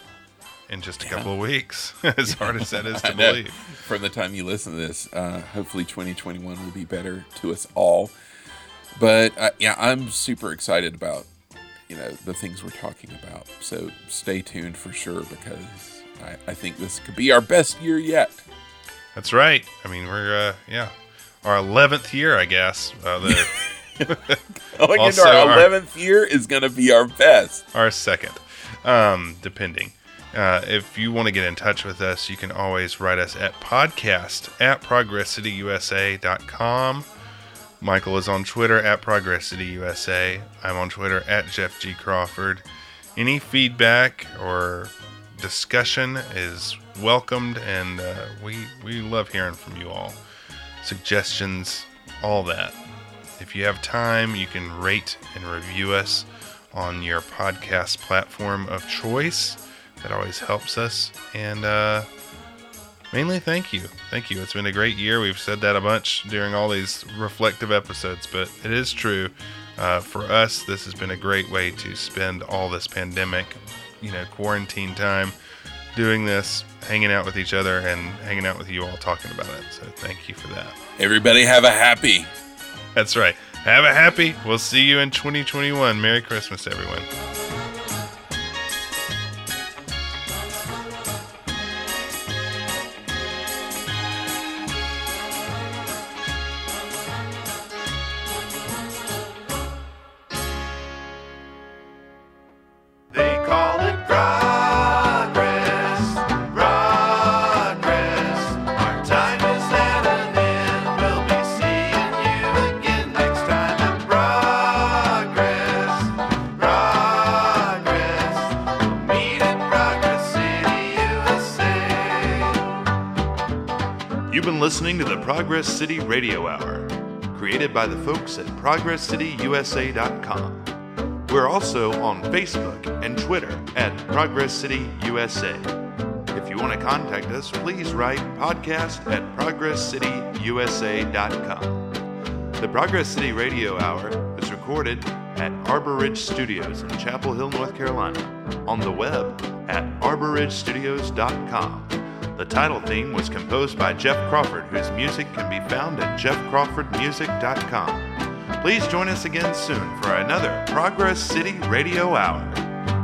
in just a couple of weeks. as hard as that is to believe. From the time you listen to this, uh, hopefully 2021 will be better to us all. But uh, yeah, I'm super excited about you know the things we're talking about. So stay tuned for sure because I, I think this could be our best year yet. That's right. I mean, we're uh, yeah, our eleventh year, I guess. Uh, the Going Also into our 11th year is going to be our best. our second. um, depending. Uh, if you want to get in touch with us, you can always write us at podcast at progresscityusa.com. Michael is on Twitter at progresscityusa. I'm on Twitter at Jeff G. Crawford. Any feedback or discussion is welcomed, and uh, we, we love hearing from you all. Suggestions, all that. If you have time, you can rate and review us on your podcast platform of choice. That always helps us. And uh, mainly, thank you. Thank you. It's been a great year. We've said that a bunch during all these reflective episodes, but it is true. Uh, for us, this has been a great way to spend all this pandemic, you know, quarantine time doing this, hanging out with each other, and hanging out with you all talking about it. So thank you for that. Everybody have a happy. That's right. Have a happy. We'll see you in 2021. Merry Christmas, everyone. Progress City Radio Hour, created by the folks at ProgressCityUSA.com. We're also on Facebook and Twitter at Progress City USA. If you want to contact us, please write podcast at ProgressCityUSA.com. The Progress City Radio Hour is recorded at Arbor Ridge Studios in Chapel Hill, North Carolina, on the web at arborridgestudios.com. The title theme was composed by Jeff Crawford, whose music can be found at jeffcrawfordmusic.com. Please join us again soon for another Progress City Radio Hour.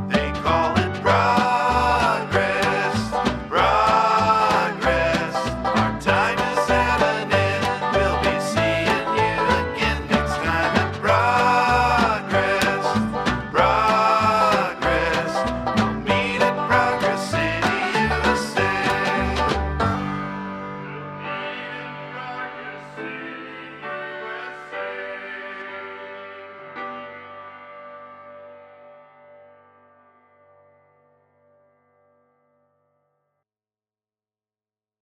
They call it progress.